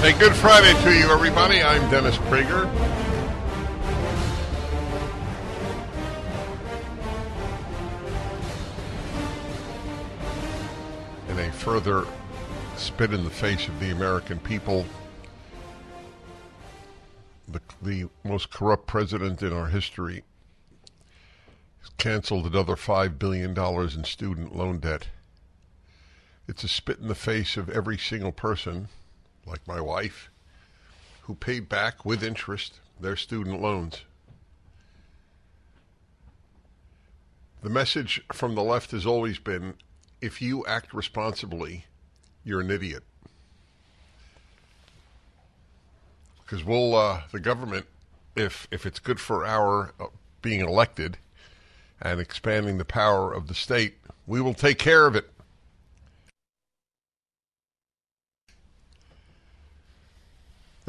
Hey, good Friday to you, everybody. I'm Dennis Prager. In a further spit in the face of the American people, the, the most corrupt president in our history has canceled another $5 billion in student loan debt. It's a spit in the face of every single person like my wife, who paid back with interest their student loans. The message from the left has always been if you act responsibly, you're an idiot. Because we'll, uh, the government, if, if it's good for our uh, being elected and expanding the power of the state, we will take care of it.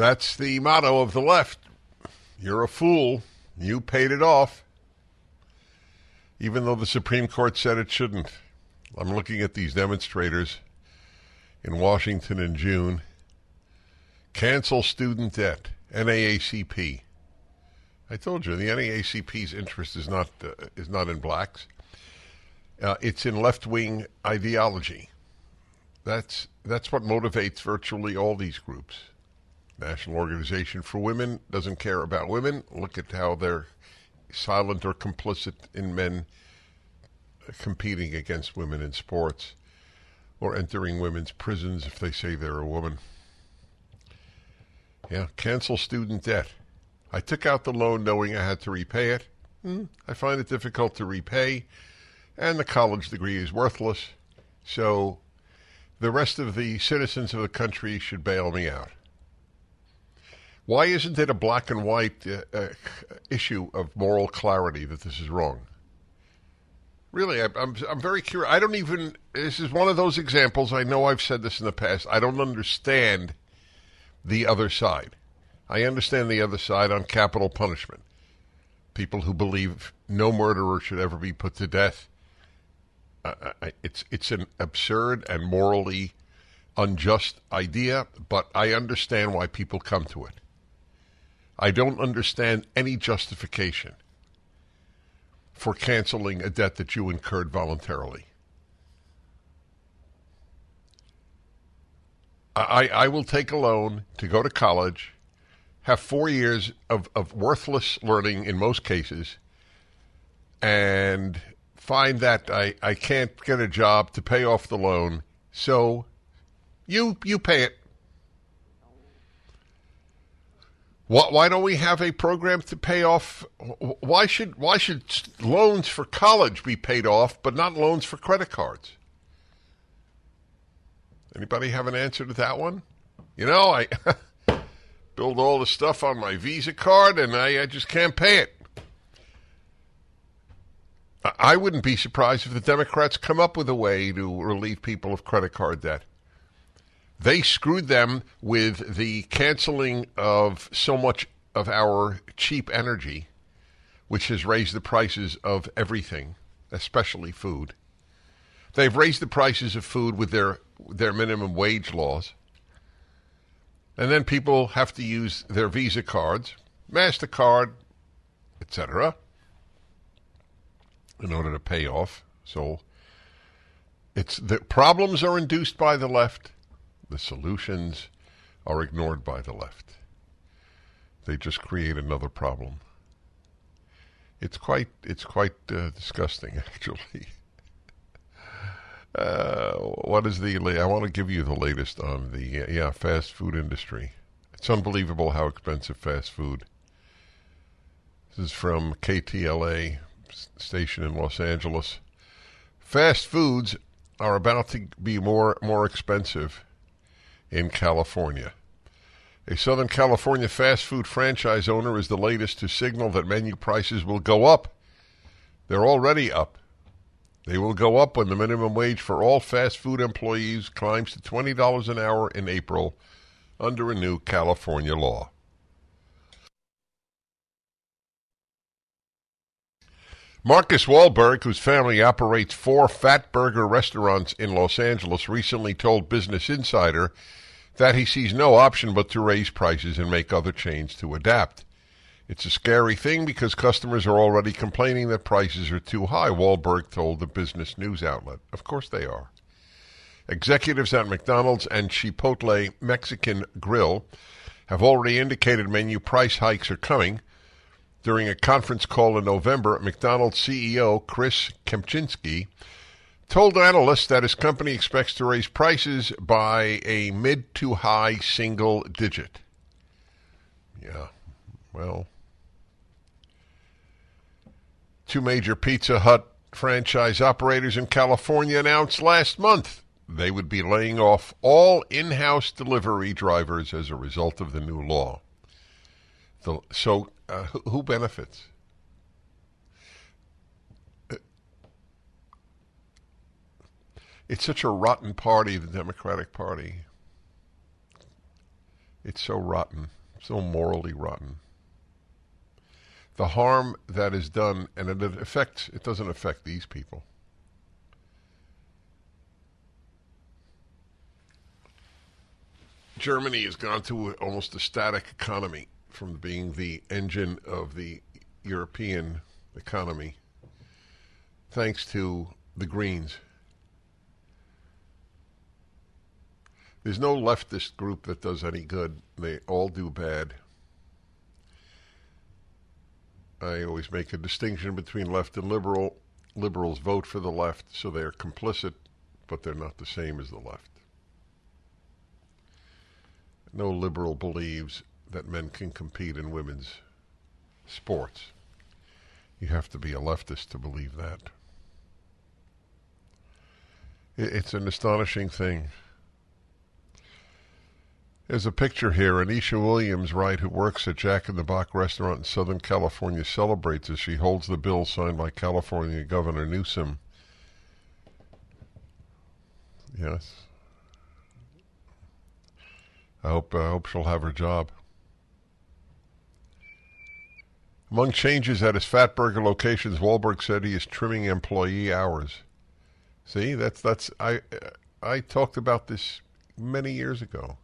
That's the motto of the left. You're a fool. You paid it off. Even though the Supreme Court said it shouldn't. I'm looking at these demonstrators in Washington in June. Cancel student debt, NAACP. I told you the NAACP's interest is not uh, is not in blacks. Uh, it's in left wing ideology. That's that's what motivates virtually all these groups. National Organization for Women doesn't care about women. Look at how they're silent or complicit in men competing against women in sports or entering women's prisons if they say they're a woman. Yeah, cancel student debt. I took out the loan knowing I had to repay it. Hmm, I find it difficult to repay, and the college degree is worthless, so the rest of the citizens of the country should bail me out. Why isn't it a black and white uh, uh, issue of moral clarity that this is wrong? Really, I, I'm I'm very curious. I don't even. This is one of those examples. I know I've said this in the past. I don't understand the other side. I understand the other side on capital punishment. People who believe no murderer should ever be put to death. Uh, it's it's an absurd and morally unjust idea, but I understand why people come to it. I don't understand any justification for canceling a debt that you incurred voluntarily. I, I will take a loan to go to college, have four years of, of worthless learning in most cases, and find that I, I can't get a job to pay off the loan. So you you pay it. Why, why don't we have a program to pay off? Why should why should loans for college be paid off, but not loans for credit cards? Anybody have an answer to that one? You know, I build all the stuff on my Visa card, and I, I just can't pay it. I wouldn't be surprised if the Democrats come up with a way to relieve people of credit card debt. They screwed them with the canceling of so much of our cheap energy, which has raised the prices of everything, especially food. They've raised the prices of food with their their minimum wage laws. And then people have to use their Visa cards, MasterCard, etc., in order to pay off. So it's the problems are induced by the left the solutions are ignored by the left. They just create another problem. It's quite it's quite uh, disgusting, actually. Uh, what is the? I want to give you the latest on the uh, yeah fast food industry. It's unbelievable how expensive fast food. This is from KTLA station in Los Angeles. Fast foods are about to be more more expensive in California. A Southern California fast food franchise owner is the latest to signal that menu prices will go up. They're already up. They will go up when the minimum wage for all fast food employees climbs to $20 an hour in April under a new California law. Marcus Wahlberg, whose family operates four Fatburger restaurants in Los Angeles, recently told Business Insider that he sees no option but to raise prices and make other chains to adapt. It's a scary thing because customers are already complaining that prices are too high, Wahlberg told the business news outlet. Of course they are. Executives at McDonald's and Chipotle Mexican Grill have already indicated menu price hikes are coming. During a conference call in November, McDonald's CEO Chris Kempczinski told analysts that his company expects to raise prices by a mid to high single digit. Yeah, well, two major Pizza Hut franchise operators in California announced last month they would be laying off all in house delivery drivers as a result of the new law. The, so uh, who benefits? It's such a rotten party, the Democratic Party. It's so rotten, so morally rotten. The harm that is done, and it affects, it doesn't affect these people. Germany has gone to almost a static economy from being the engine of the European economy, thanks to the Greens. There's no leftist group that does any good. They all do bad. I always make a distinction between left and liberal. Liberals vote for the left, so they're complicit, but they're not the same as the left. No liberal believes that men can compete in women's sports. You have to be a leftist to believe that. It's an astonishing thing. There's a picture here. Anisha Williams, right, who works at Jack in the Box restaurant in Southern California, celebrates as she holds the bill signed by California Governor Newsom. Yes. I hope I hope she'll have her job. Among changes at his Fatburger locations, Wahlberg said he is trimming employee hours. See, that's that's I I talked about this many years ago.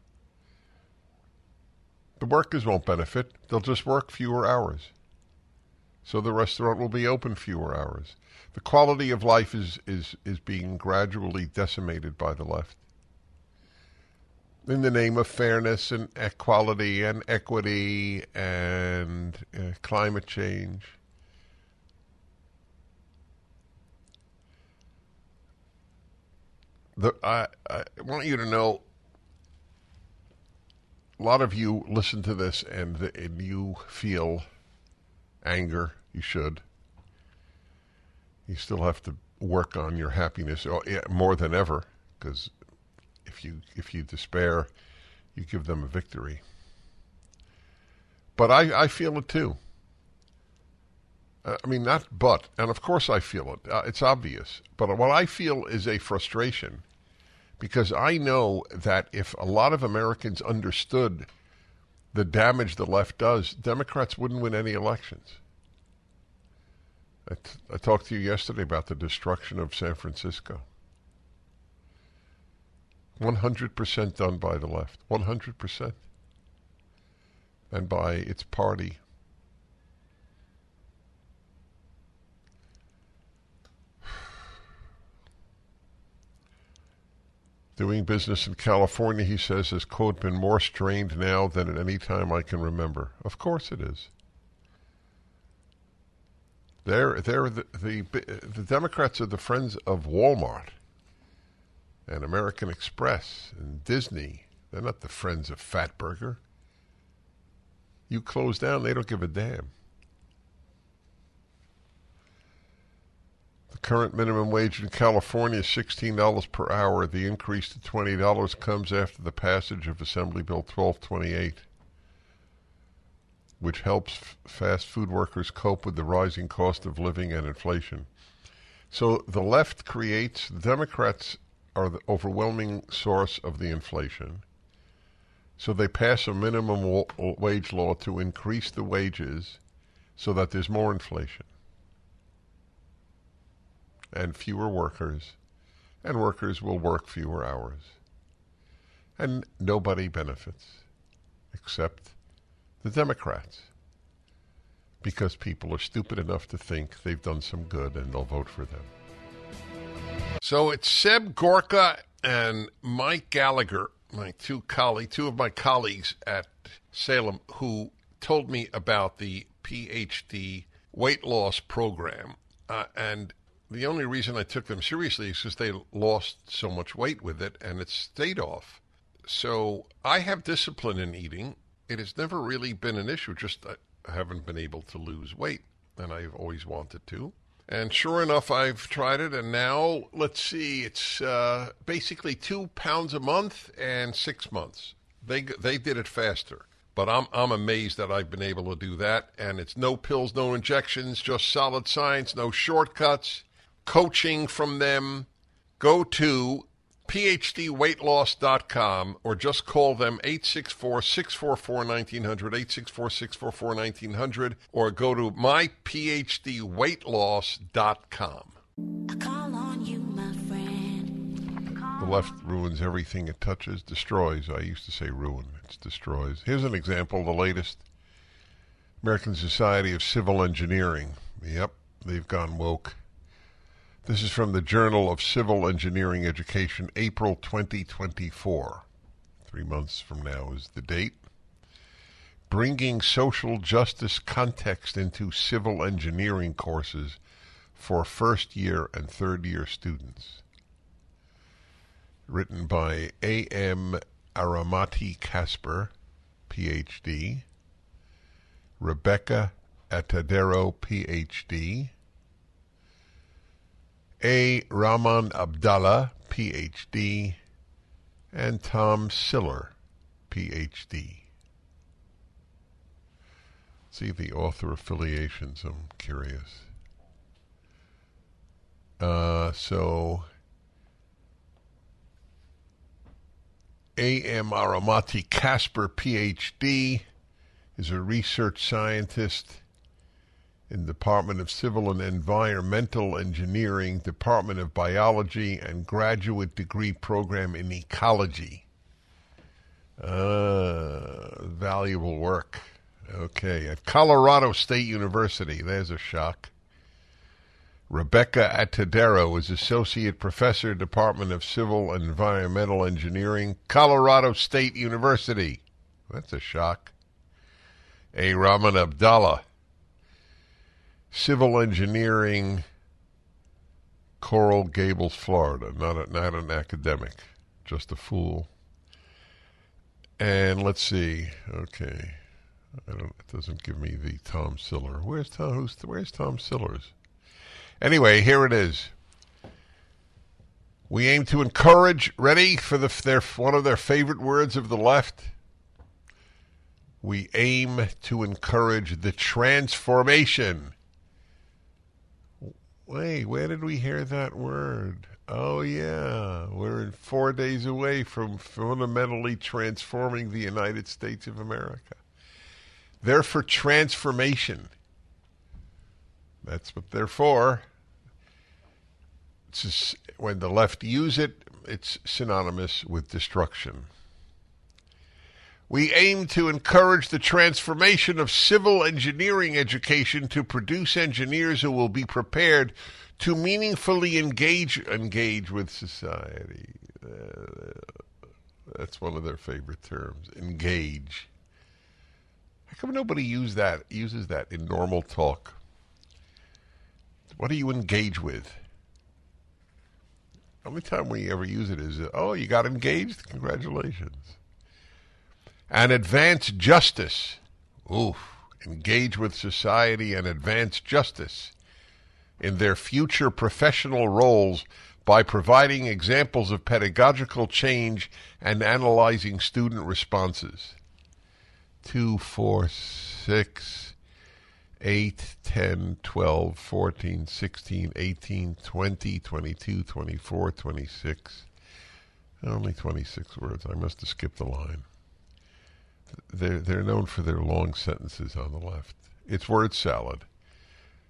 The workers won't benefit; they'll just work fewer hours. So the restaurant will be open fewer hours. The quality of life is is is being gradually decimated by the left in the name of fairness and equality and equity and uh, climate change. The, I, I want you to know a lot of you listen to this and, and you feel anger. You should. You still have to work on your happiness oh, more than ever because if you if you despair, you give them a victory. But I, I feel it too. Uh, I mean, not but, and of course I feel it. Uh, it's obvious. But what I feel is a frustration because I know that if a lot of Americans understood the damage the left does, Democrats wouldn't win any elections. I, t- I talked to you yesterday about the destruction of San Francisco. 100% done by the left. 100%. And by its party. Doing business in California, he says, has, quote, been more strained now than at any time I can remember. Of course it is. They're, they're the, the, the Democrats are the friends of Walmart and American Express and Disney. They're not the friends of Fatburger. You close down, they don't give a damn. The current minimum wage in California is $16 per hour. The increase to $20 comes after the passage of Assembly Bill 1228, which helps f- fast food workers cope with the rising cost of living and inflation. So the left creates, the Democrats are the overwhelming source of the inflation. So they pass a minimum wage law to increase the wages so that there's more inflation and fewer workers, and workers will work fewer hours. And nobody benefits except the Democrats because people are stupid enough to think they've done some good and they'll vote for them. So it's Seb Gorka and Mike Gallagher, my two colleagues, two of my colleagues at Salem, who told me about the PhD weight loss program. Uh, and the only reason I took them seriously is because they lost so much weight with it and it stayed off. So I have discipline in eating. It has never really been an issue, just I haven't been able to lose weight, and I've always wanted to. And sure enough, I've tried it, and now let's see, it's uh, basically two pounds a month and six months. They they did it faster, but I'm I'm amazed that I've been able to do that. And it's no pills, no injections, just solid science, no shortcuts coaching from them, go to phdweightloss.com or just call them 864-644-1900, 864-644-1900 or go to myphdweightloss.com. The left ruins everything it touches, destroys. I used to say ruin. It's destroys. Here's an example, the latest. American Society of Civil Engineering. Yep, they've gone woke. This is from the Journal of Civil Engineering Education, April 2024. Three months from now is the date. Bringing social justice context into civil engineering courses for first year and third year students. Written by A.M. Aramati Casper, PhD, Rebecca Atadero, PhD, a. Rahman Abdallah, Ph.D., and Tom Siller, Ph.D. See the author affiliations, I'm curious. Uh, so, A.M. Aramati Casper, Ph.D., is a research scientist in Department of Civil and Environmental Engineering, Department of Biology, and graduate degree program in ecology. Uh, valuable work. Okay, at Colorado State University, there's a shock. Rebecca Atadero is Associate Professor, Department of Civil and Environmental Engineering, Colorado State University. That's a shock. A. Rahman Abdallah civil engineering, Coral Gables, Florida. Not a, not an academic, just a fool. And let's see. Okay, I don't. It doesn't give me the Tom Siller. Where's Tom? Who's, where's Tom Siller's? Anyway, here it is. We aim to encourage. Ready for the their one of their favorite words of the left. We aim to encourage the transformation Wait, where did we hear that word? Oh, yeah. We're four days away from fundamentally transforming the United States of America. They're for transformation. That's what they're for. Just, when the left use it, it's synonymous with destruction. We aim to encourage the transformation of civil engineering education to produce engineers who will be prepared to meaningfully engage engage with society. Uh, that's one of their favorite terms. Engage. How come nobody use that uses that in normal talk? What do you engage with? The only time we ever use it is, oh, you got engaged? Congratulations. And advance justice. Oof. Engage with society and advance justice in their future professional roles by providing examples of pedagogical change and analyzing student responses. 2, 4, 6, 8, 10, 12, 14, 16, 18, 20, 22, 24, 26. Only 26 words. I must have skipped a line. They're, they're known for their long sentences on the left. It's word salad.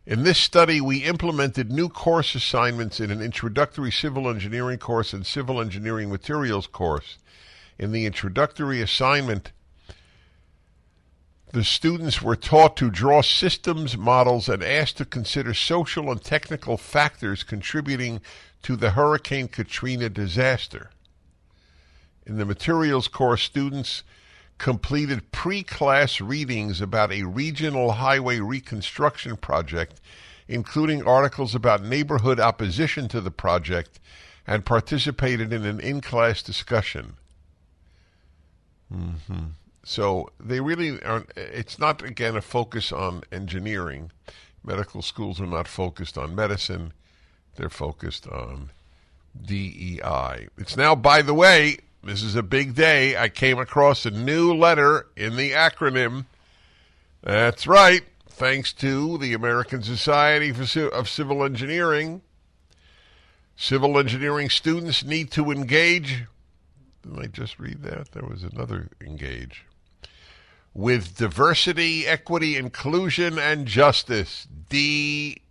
In this study, we implemented new course assignments in an introductory civil engineering course and civil engineering materials course. In the introductory assignment, the students were taught to draw systems models and asked to consider social and technical factors contributing to the Hurricane Katrina disaster. In the materials course, students completed pre class readings about a regional highway reconstruction project, including articles about neighborhood opposition to the project, and participated in an in class discussion. Mm-hmm. So they really aren't, it's not, again, a focus on engineering. Medical schools are not focused on medicine, they're focused on DEI. It's now, by the way, this is a big day. I came across a new letter in the acronym. That's right. Thanks to the American Society of Civil Engineering, civil engineering students need to engage. Didn't I just read that? There was another engage. With diversity, equity, inclusion, and justice. D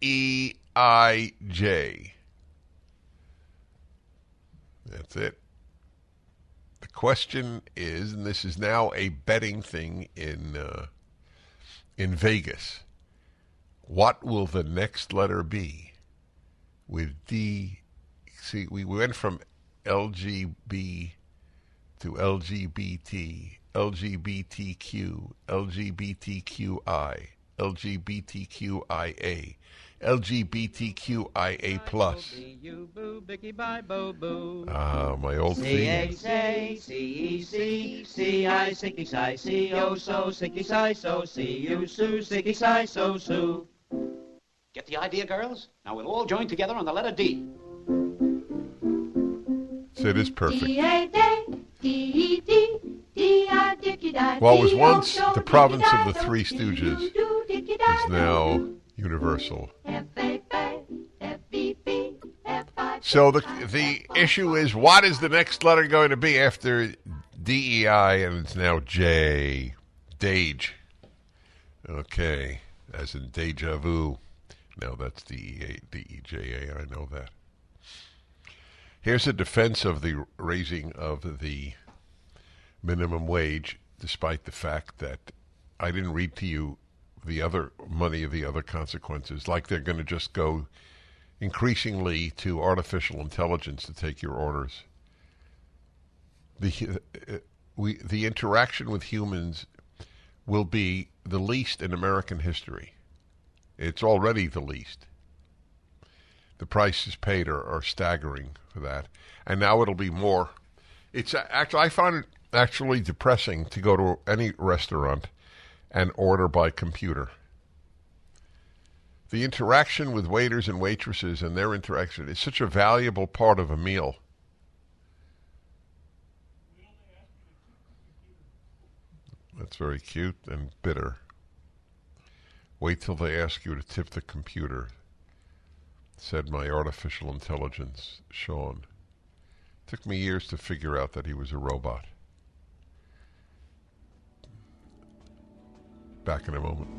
E I J. That's it question is, and this is now a betting thing in uh, in Vegas. What will the next letter be? With D, see, we went from LGB to LGBT, LGBTQ, LGBTQI, LGBTQIA. LGBTQIA plus. Ah, uh, my old theme. C-A-C-C-I, sicky si, C-O, so, sicky si, so, C-U, su, sicky si, so, su. Get the idea, girls? Now we'll all join together on the letter D. So it is perfect. What was once the province of the Three Stooges is now universal. So the the issue is what is the next letter going to be after DEI and it's now J. Dage. Okay, as in deja vu. No, that's D-E-J-A. I know that. Here's a defense of the raising of the minimum wage, despite the fact that I didn't read to you the other money of the other consequences, like they're going to just go increasingly to artificial intelligence to take your orders. The uh, we the interaction with humans will be the least in American history. It's already the least. The prices paid are, are staggering for that, and now it'll be more. It's actually I find it actually depressing to go to any restaurant and order by computer. The interaction with waiters and waitresses and their interaction is such a valuable part of a meal. That's very cute and bitter. Wait till they ask you to tip the computer, said my artificial intelligence, Sean. Took me years to figure out that he was a robot. Back in a moment.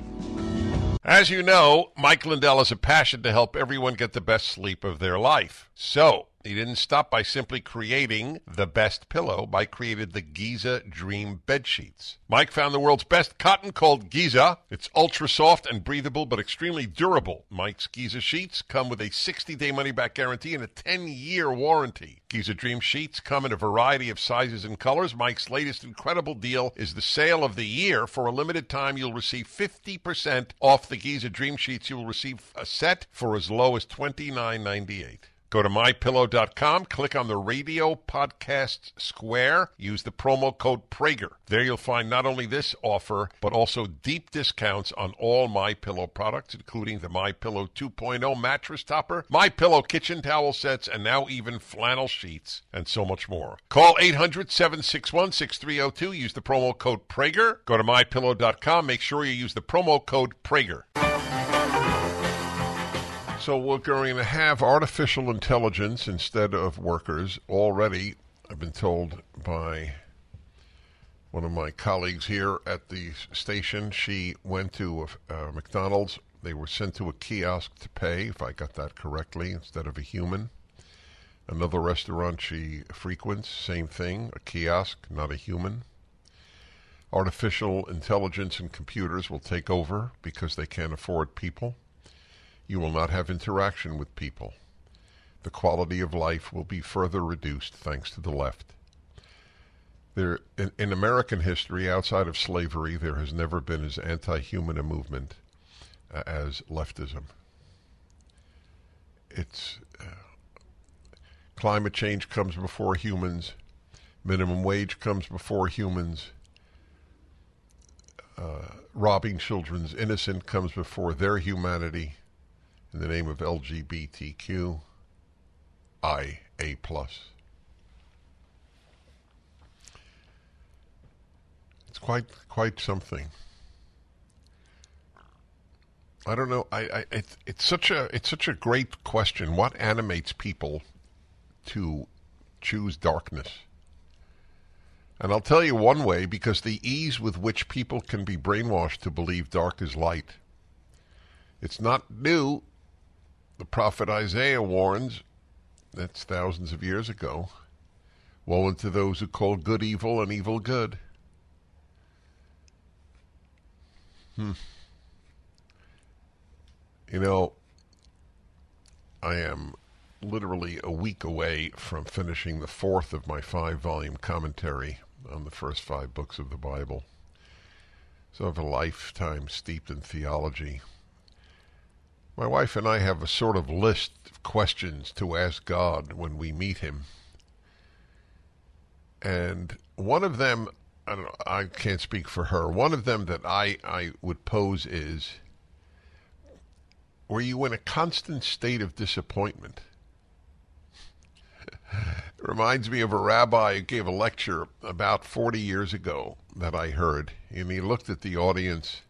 As you know, Mike Lindell has a passion to help everyone get the best sleep of their life. So, He didn't stop by simply creating the best pillow, by created the Giza Dream bed sheets. Mike found the world's best cotton called Giza. It's ultra soft and breathable, but extremely durable. Mike's Giza sheets come with a 60-day money-back guarantee and a 10-year warranty. Giza Dream sheets come in a variety of sizes and colors. Mike's latest incredible deal is the sale of the year. For a limited time, you'll receive 50% off the Giza Dream sheets. You will receive a set for as low as $29.98. Go to mypillow.com, click on the radio podcast square, use the promo code Prager. There you'll find not only this offer, but also deep discounts on all My Pillow products, including the My Pillow 2.0 mattress topper, My Pillow kitchen towel sets, and now even flannel sheets, and so much more. Call 800-761-6302, use the promo code Prager. Go to mypillow.com, make sure you use the promo code Prager. So we're going to have artificial intelligence instead of workers already. I've been told by one of my colleagues here at the station. She went to a, McDonald's. They were sent to a kiosk to pay, if I got that correctly, instead of a human. Another restaurant she frequents, same thing, a kiosk, not a human. Artificial intelligence and computers will take over because they can't afford people. You will not have interaction with people. The quality of life will be further reduced thanks to the left. There, in, in American history, outside of slavery, there has never been as anti-human a movement uh, as leftism. It's uh, climate change comes before humans, minimum wage comes before humans, uh, robbing children's innocent comes before their humanity in the name of LGBTQ IA plus. It's quite quite something. I don't know. I, I it's it's such a it's such a great question. What animates people to choose darkness? And I'll tell you one way because the ease with which people can be brainwashed to believe dark is light. It's not new. The prophet Isaiah warns, that's thousands of years ago, woe unto those who call good evil and evil good. Hmm. You know, I am literally a week away from finishing the fourth of my five volume commentary on the first five books of the Bible. So I have a lifetime steeped in theology. My wife and I have a sort of list of questions to ask God when we meet Him. And one of them, I, know, I can't speak for her, one of them that I, I would pose is Were you in a constant state of disappointment? It reminds me of a rabbi who gave a lecture about 40 years ago that I heard, and he looked at the audience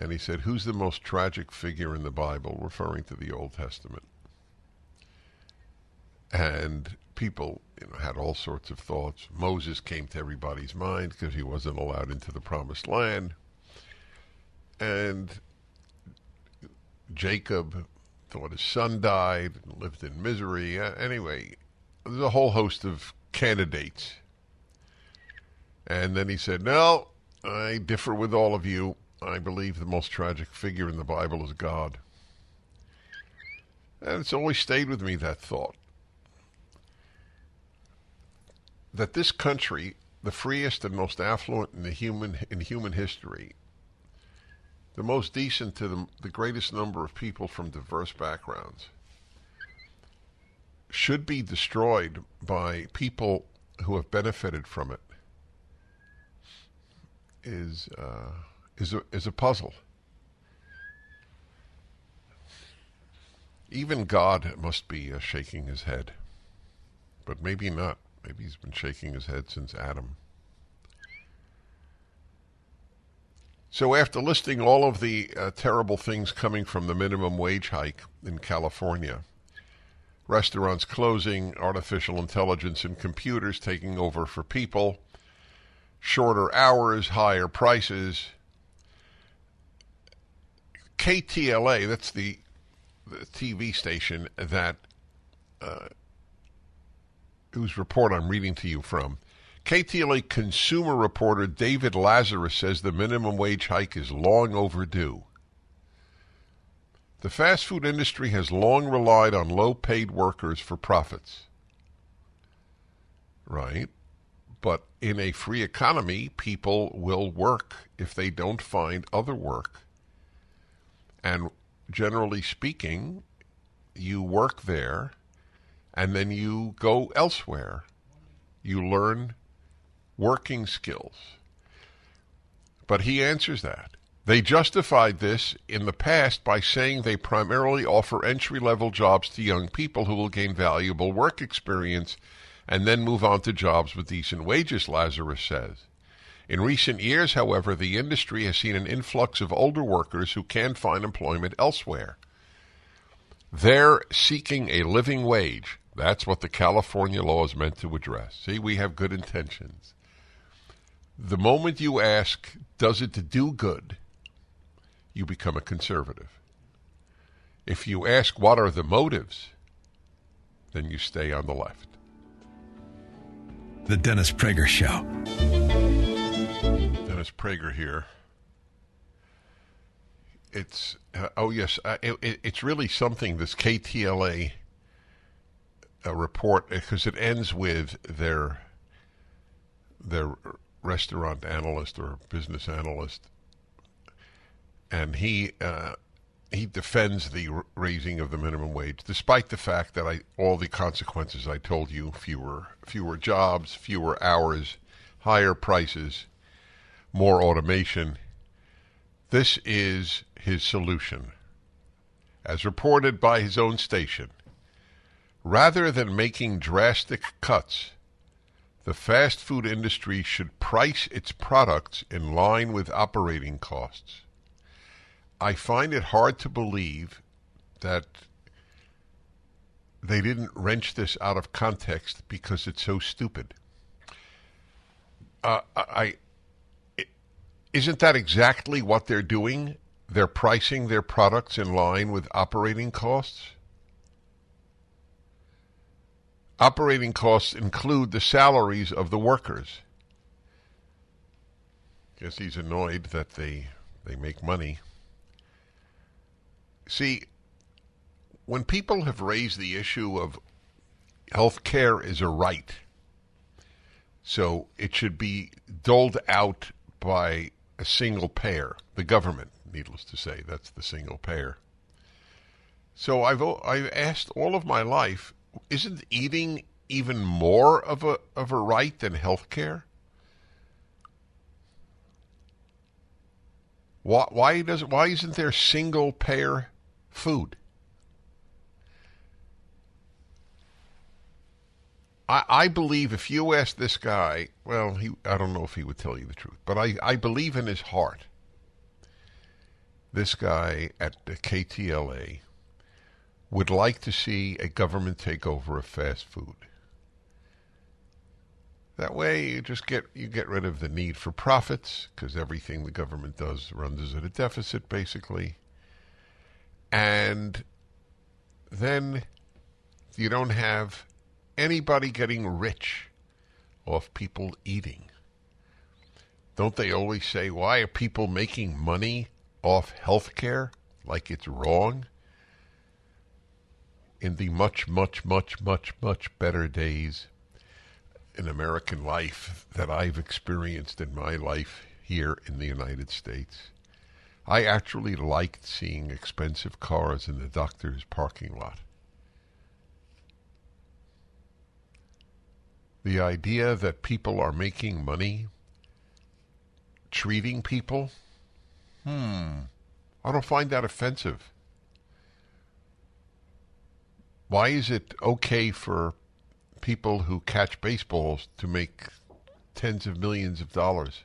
and he said, Who's the most tragic figure in the Bible? referring to the Old Testament. And people you know, had all sorts of thoughts. Moses came to everybody's mind because he wasn't allowed into the promised land. And Jacob thought his son died and lived in misery. Uh, anyway, there's a whole host of candidates. And then he said, No, I differ with all of you. I believe the most tragic figure in the Bible is God. And it's always stayed with me, that thought. That this country, the freest and most affluent in the human in human history, the most decent to the, the greatest number of people from diverse backgrounds, should be destroyed by people who have benefited from it is uh, is a, is a puzzle. Even God must be uh, shaking his head. But maybe not. Maybe he's been shaking his head since Adam. So, after listing all of the uh, terrible things coming from the minimum wage hike in California, restaurants closing, artificial intelligence and computers taking over for people, shorter hours, higher prices, KTLA, that's the, the TV station that uh, whose report I'm reading to you from. KTLA consumer reporter David Lazarus says the minimum wage hike is long overdue. The fast food industry has long relied on low paid workers for profits. Right? But in a free economy, people will work if they don't find other work. And generally speaking, you work there and then you go elsewhere. You learn working skills. But he answers that. They justified this in the past by saying they primarily offer entry level jobs to young people who will gain valuable work experience and then move on to jobs with decent wages, Lazarus says. In recent years, however, the industry has seen an influx of older workers who can't find employment elsewhere. They're seeking a living wage. That's what the California law is meant to address. See, we have good intentions. The moment you ask, does it do good, you become a conservative. If you ask, what are the motives, then you stay on the left. The Dennis Prager Show. Dennis Prager here. It's, uh, oh yes, uh, it, it's really something, this KTLA uh, report, because it ends with their, their restaurant analyst or business analyst, and he uh, he defends the raising of the minimum wage, despite the fact that I all the consequences I told you fewer fewer jobs, fewer hours, higher prices, more automation. This is his solution, as reported by his own station. Rather than making drastic cuts the fast food industry should price its products in line with operating costs. I find it hard to believe that they didn't wrench this out of context because it's so stupid. Uh, I, isn't that exactly what they're doing? They're pricing their products in line with operating costs. Operating costs include the salaries of the workers. Guess he's annoyed that they they make money. See, when people have raised the issue of health care is a right, so it should be doled out by a single payer, the government, needless to say, that's the single payer. So I've I've asked all of my life, isn't eating even more of a of a right than health care? Why, why does why isn't there single payer food? I, I believe if you ask this guy, well, he I don't know if he would tell you the truth, but I, I believe in his heart. This guy at the KTLA would like to see a government takeover of fast food. That way, you just get you get rid of the need for profits because everything the government does runs at a deficit, basically, and then you don't have anybody getting rich off people eating. Don't they always say, why are people making money off health care like it's wrong? in the much, much, much, much, much better days in American life that I've experienced in my life here in the United States. I actually liked seeing expensive cars in the doctor's parking lot. The idea that people are making money treating people, hmm, I don't find that offensive. Why is it okay for people who catch baseballs to make tens of millions of dollars?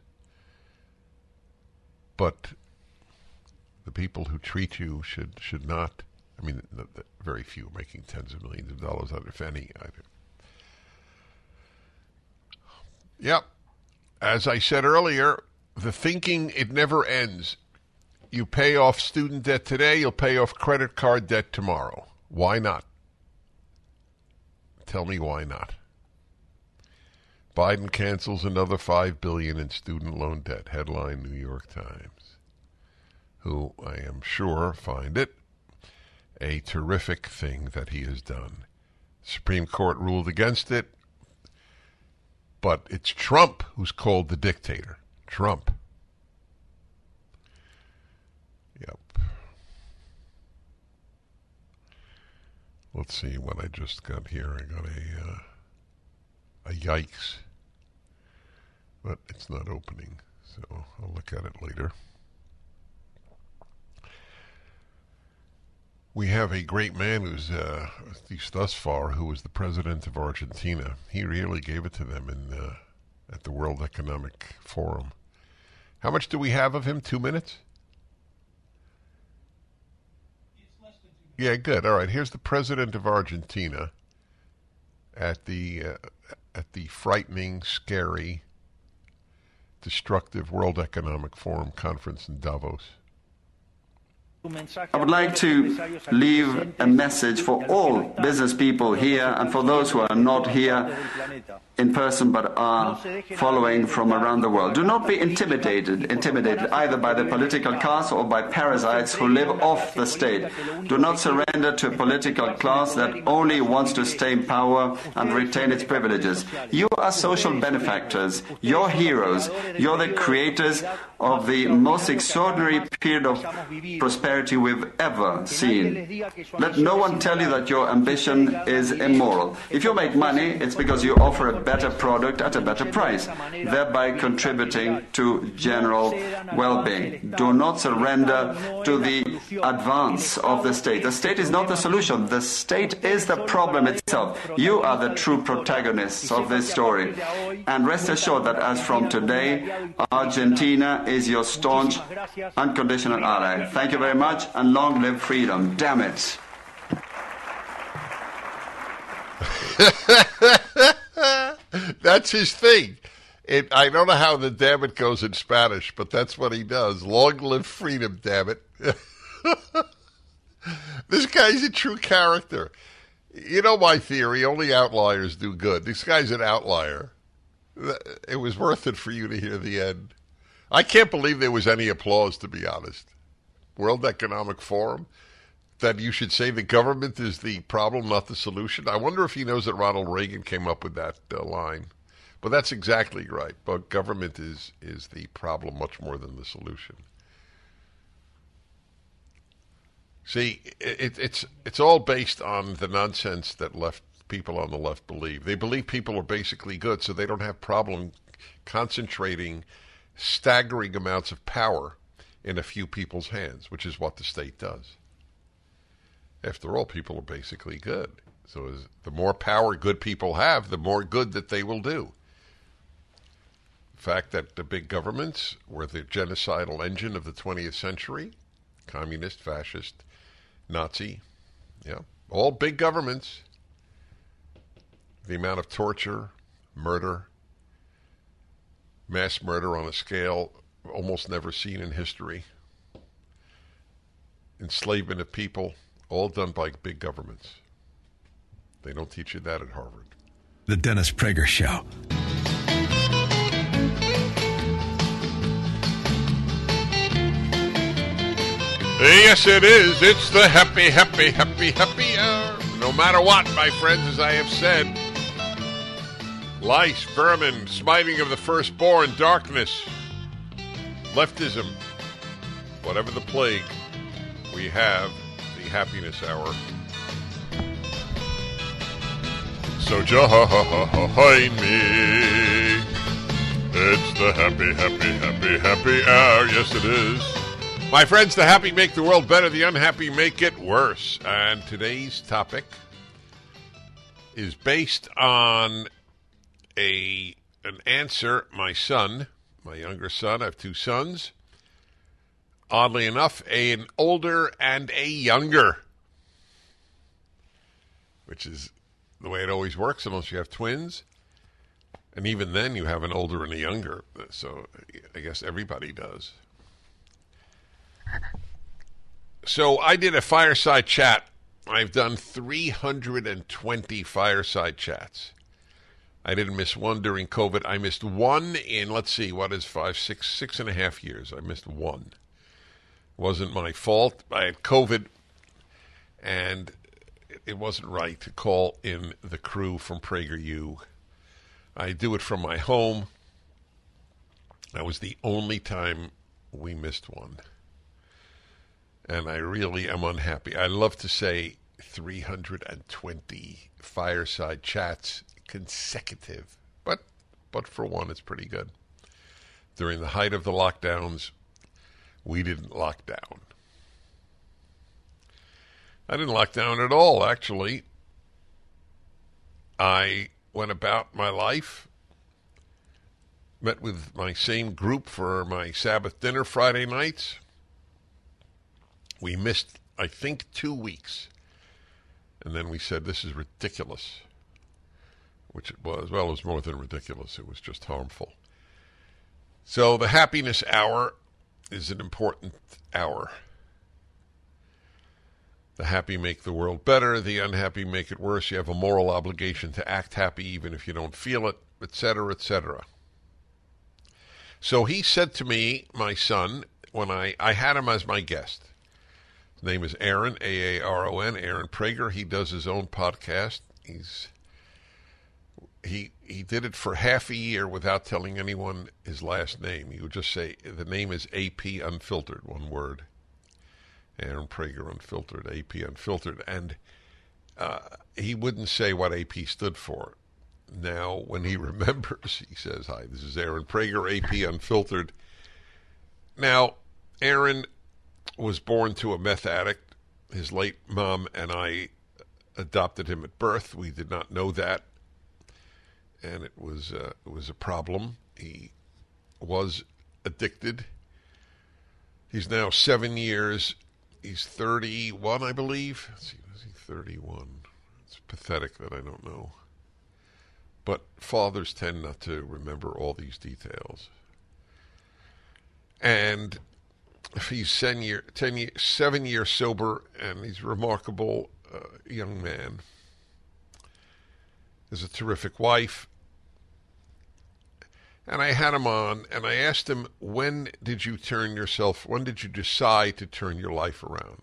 But the people who treat you should should not. I mean, the, the very few making tens of millions of dollars, if any. Either. Yep. As I said earlier, the thinking it never ends. You pay off student debt today, you'll pay off credit card debt tomorrow. Why not? Tell me why not. Biden cancels another five billion in student loan debt. Headline: New York Times. Who I am sure find it a terrific thing that he has done. Supreme Court ruled against it, but it's Trump who's called the dictator. Trump. Yep. Let's see what I just got here. I got a uh, a yikes, but it's not opening, so I'll look at it later. We have a great man who's, uh, at least thus far, who was the president of Argentina. He really gave it to them in uh, at the World Economic Forum. How much do we have of him? Two minutes? Yeah, good. All right. Here's the president of Argentina at the uh, at the frightening, scary, destructive World Economic Forum conference in Davos. I would like to leave a message for all business people here and for those who are not here in person but are following from around the world. Do not be intimidated, intimidated either by the political class or by parasites who live off the state. Do not surrender to a political class that only wants to stay in power and retain its privileges. You are social benefactors, you're heroes, you're the creators of the most extraordinary period of prosperity we've ever seen. Let no one tell you that your ambition is immoral. If you make money, it's because you offer a better product at a better price, thereby contributing to general well being. Do not surrender to the advance of the state. The state is not the solution, the state is the problem itself. You are the true protagonists of this story. And rest assured that as from today, Argentina is your staunch, unconditional ally. Thank you very much, and long live freedom. Damn it. that's his thing. It, I don't know how the damn it goes in Spanish, but that's what he does. Long live freedom, damn it. this guy's a true character. You know my theory, only outliers do good. This guy's an outlier. It was worth it for you to hear the end. I can't believe there was any applause, to be honest. World Economic Forum, that you should say the government is the problem, not the solution. I wonder if he knows that Ronald Reagan came up with that uh, line. But that's exactly right. But government is is the problem much more than the solution. See, it, it's it's all based on the nonsense that left people on the left believe. They believe people are basically good, so they don't have problem concentrating staggering amounts of power in a few people's hands, which is what the state does. After all, people are basically good. So the more power good people have, the more good that they will do. Fact that the big governments were the genocidal engine of the 20th century, communist, fascist, Nazi, yeah, all big governments, the amount of torture, murder, mass murder on a scale almost never seen in history, enslavement of people, all done by big governments. They don't teach you that at Harvard. The Dennis Prager Show. Yes, it is. It's the happy, happy, happy, happy hour. No matter what, my friends, as I have said, lice, vermin, smiting of the firstborn, darkness, leftism, whatever the plague, we have the happiness hour. So join me. It's the happy, happy, happy, happy hour. Yes, it is. My friends, the happy make the world better, the unhappy make it worse. And today's topic is based on a an answer my son, my younger son, I have two sons. Oddly enough, a, an older and a younger, which is the way it always works, unless you have twins. And even then, you have an older and a younger. So I guess everybody does. So I did a fireside chat. I've done 320 fireside chats I didn't miss one during COVID. I missed one in, let's see, what is five, six, six and a half years. I missed one. Wasn't my fault. I had COVID, and it wasn't right to call in the crew from PragerU. I do it from my home. That was the only time we missed one. And I really am unhappy. I love to say 320 fireside chats consecutive. But but for one it's pretty good. During the height of the lockdowns, we didn't lock down. I didn't lock down at all, actually. I went about my life, met with my same group for my Sabbath dinner Friday nights. We missed, I think, two weeks. And then we said, this is ridiculous. Which it was. Well, it was more than ridiculous, it was just harmful. So the happiness hour is an important hour. The happy make the world better, the unhappy make it worse. You have a moral obligation to act happy even if you don't feel it, etc., etc. So he said to me, my son, when I, I had him as my guest. Name is Aaron, A A R O N, Aaron Prager. He does his own podcast. He's he he did it for half a year without telling anyone his last name. He would just say the name is AP Unfiltered, one word. Aaron Prager Unfiltered, AP Unfiltered, and uh, he wouldn't say what AP stood for. Now, when he remembers, he says, "Hi, this is Aaron Prager, AP Unfiltered." Now, Aaron was born to a meth addict. His late mom and I adopted him at birth. We did not know that, and it was uh, it was a problem. He was addicted. He's now seven years he's 31, I believe. Let's see, is he 31? It's pathetic that I don't know. But fathers tend not to remember all these details. And he's seven year, ten year, seven years sober, and he's a remarkable uh, young man. Has a terrific wife, and I had him on and I asked him, when did you turn yourself, when did you decide to turn your life around?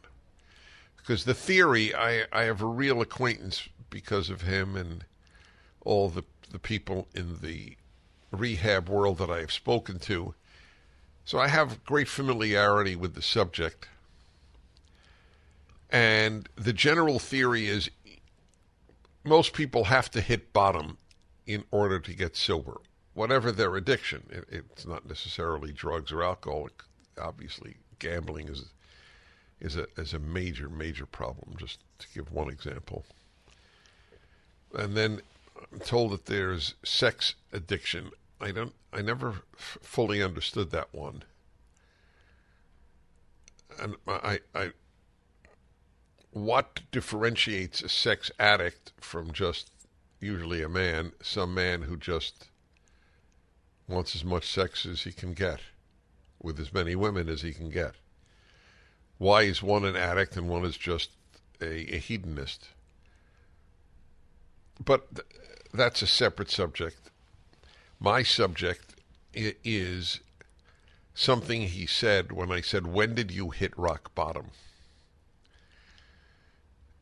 Because the theory, I, I have a real acquaintance because of him and all the, the people in the rehab world that I have spoken to. So I have great familiarity with the subject. And the general theory is most people have to hit bottom in order to get sober whatever their addiction. It, it's not necessarily drugs or alcohol. Obviously, gambling is is a is a major major problem. Just to give one example. And then I'm told that there's sex addiction. I don't. I never fully understood that one. And I, I, what differentiates a sex addict from just usually a man, some man who just wants as much sex as he can get with as many women as he can get. Why is one an addict and one is just a, a hedonist? But th- that's a separate subject. My subject is something he said when I said, When did you hit rock bottom?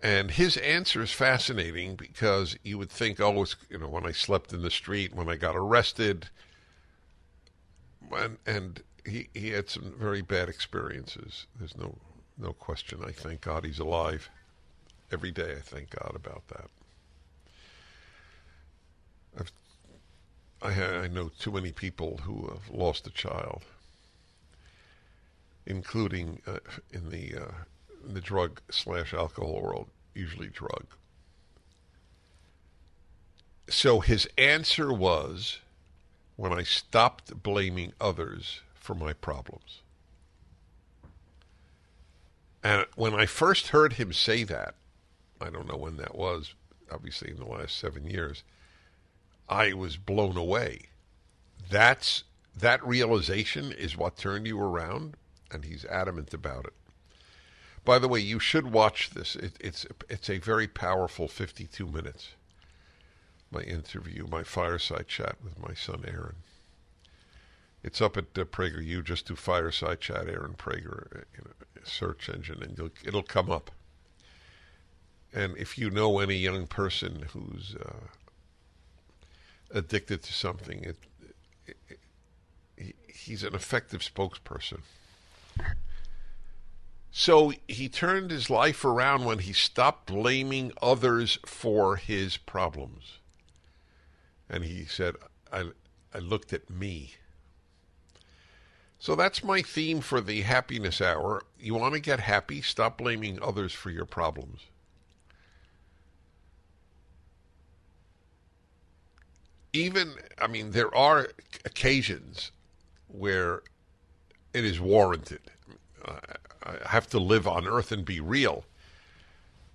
And his answer is fascinating because you would think, oh, it's, you know, when I slept in the street, when I got arrested, and and he he had some very bad experiences. There's no no question. I thank God he's alive. Every day I thank God about that. I've, I I know too many people who have lost a child, including uh, in the uh, in the drug slash alcohol world, usually drug. So his answer was when I stopped blaming others for my problems. And when I first heard him say that, I don't know when that was, obviously in the last seven years, I was blown away. That's that realization is what turned you around, and he's adamant about it. By the way, you should watch this. It, it's it's a very powerful 52 minutes. my interview, my fireside chat with my son Aaron. It's up at uh, PragerU. Just do fireside chat Aaron Prager uh, search engine, and it'll come up. And if you know any young person who's uh, addicted to something, it, it, it, he's an effective spokesperson. So he turned his life around when he stopped blaming others for his problems. And he said, I, I looked at me. So that's my theme for the happiness hour. You want to get happy? Stop blaming others for your problems. Even, I mean, there are occasions where it is warranted. I have to live on earth and be real.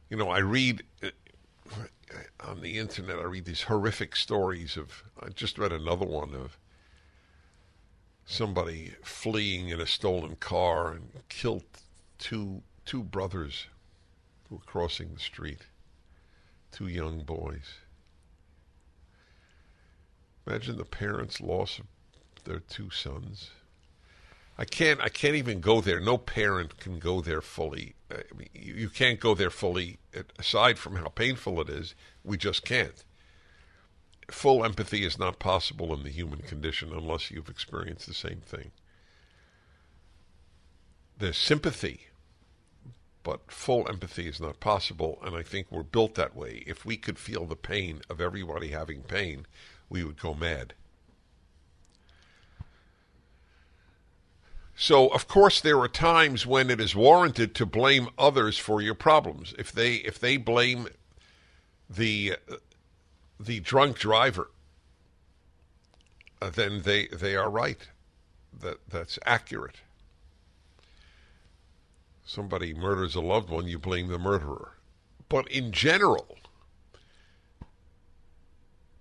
You know, I read uh, on the internet, I read these horrific stories of, I just read another one of somebody fleeing in a stolen car and killed two two brothers who were crossing the street, two young boys. Imagine the parents' loss of their two sons. I can't. I can't even go there. No parent can go there fully. I mean, you, you can't go there fully. Aside from how painful it is, we just can't. Full empathy is not possible in the human condition unless you've experienced the same thing. There's sympathy, but full empathy is not possible, and I think we're built that way. If we could feel the pain of everybody having pain, we would go mad. So, of course, there are times when it is warranted to blame others for your problems. If they if they blame the the drunk driver, uh, then they they are right. That that's accurate. Somebody murders a loved one, you blame the murderer. But in general,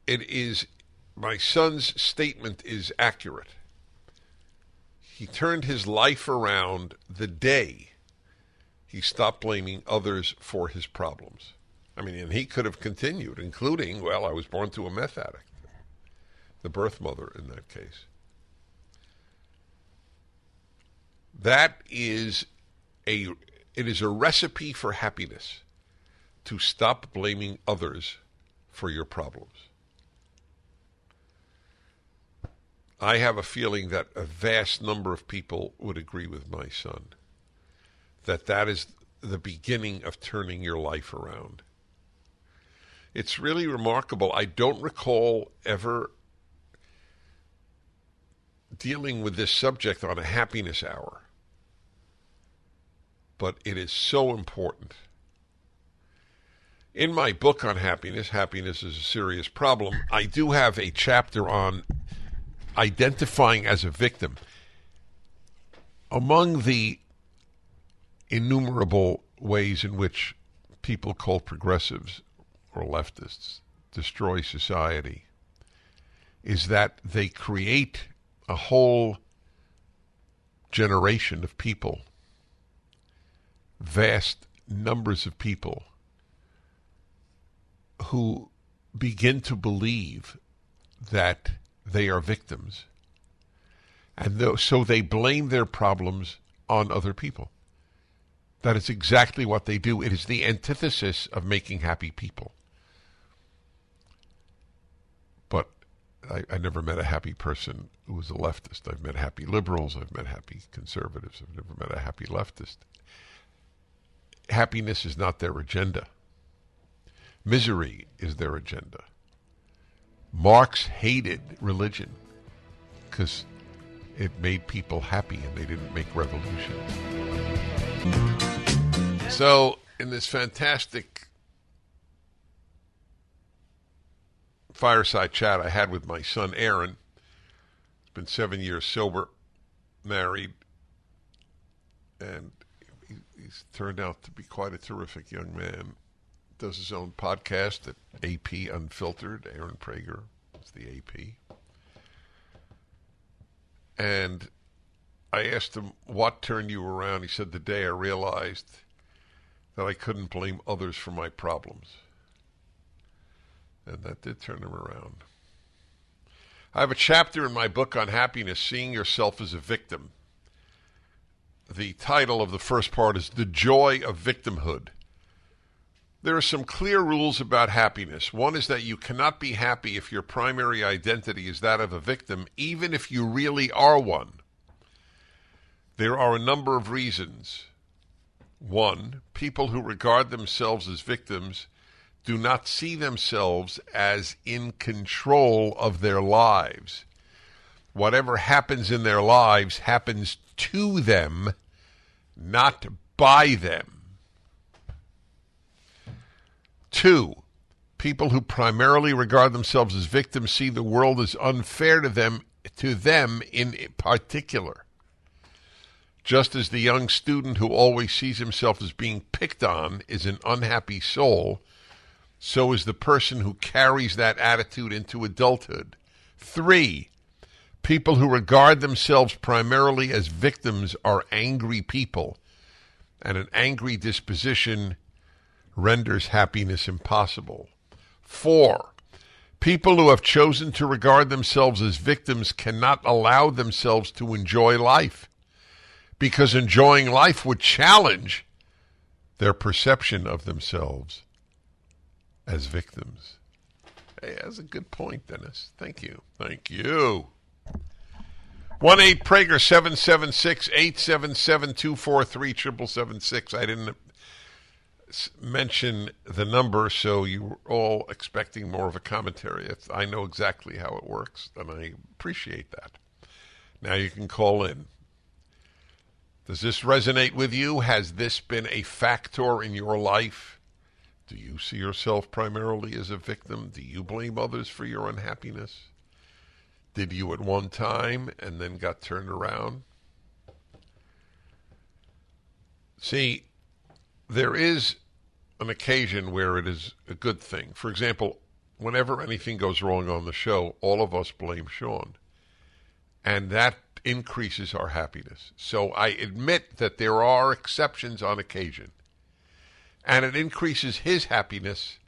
it is my son's statement is accurate. He turned his life around the day he stopped blaming others for his problems. I mean, and he could have continued, including, well, I was born to a meth addict, the birth mother in that case. That is a it is a recipe for happiness to stop blaming others for your problems. I have a feeling that a vast number of people would agree with my son that that is the beginning of turning your life around. It's really remarkable. I don't recall ever dealing with this subject on a happiness hour, but it is so important. In my book on happiness, Happiness is a Serious Problem, I do have a chapter on identifying as a victim. Among the innumerable ways in which people called progressives or leftists destroy society is that they create a whole generation of people, vast numbers of people, who begin to believe that they are victims. And so they blame their problems on other people. That is exactly what they do. It is the antithesis of making happy people. But I, I, never met a happy person who was a leftist. I've met happy liberals. I've met happy conservatives. I've never met a happy leftist. Happiness is not their agenda. Misery is their agenda. Marx hated religion because it made people happy and they didn't make revolution. So, in this fantastic fireside chat I had with my son Aaron, he's been seven years sober, married, and he's turned out to be quite a terrific young man does his own podcast at AP Unfiltered. Aaron Prager is the AP. And I asked him what turned you around. He said, The day I realized that I couldn't blame others for my problems. And that did turn him around. I have a chapter in my book on happiness, Seeing Yourself as a Victim. The title of the first part is The Joy of Victimhood. There are some clear rules about happiness. One is that you cannot be happy if your primary identity is that of a victim, even if you really are one. There are a number of reasons. One, people who regard themselves as victims do not see themselves as in control of their lives. Whatever happens in their lives happens to them, not by them. Two, people who primarily regard themselves as victims see the world as unfair to them to them in particular. Just as the young student who always sees himself as being picked on is an unhappy soul, so is the person who carries that attitude into adulthood. Three, people who regard themselves primarily as victims are angry people, and an angry disposition renders happiness impossible. Four, people who have chosen to regard themselves as victims cannot allow themselves to enjoy life because enjoying life would challenge their perception of themselves as victims. Hey, that's a good point, Dennis. Thank you. Thank you. 1 8 Prager 776 877 243 776. I didn't mention the number, so you're all expecting more of a commentary. I know exactly how it works, then I appreciate that. Now you can call in. Does this resonate with you? Has this been a factor in your life? Do you see yourself primarily as a victim? Do you blame others for your unhappiness? Did you at one time and then got turned around? See, there is an occasion where it is a good thing. For example, whenever anything goes wrong on the show, all of us blame Sean. And that increases our happiness. So I admit that there are exceptions on occasion. And it increases his happiness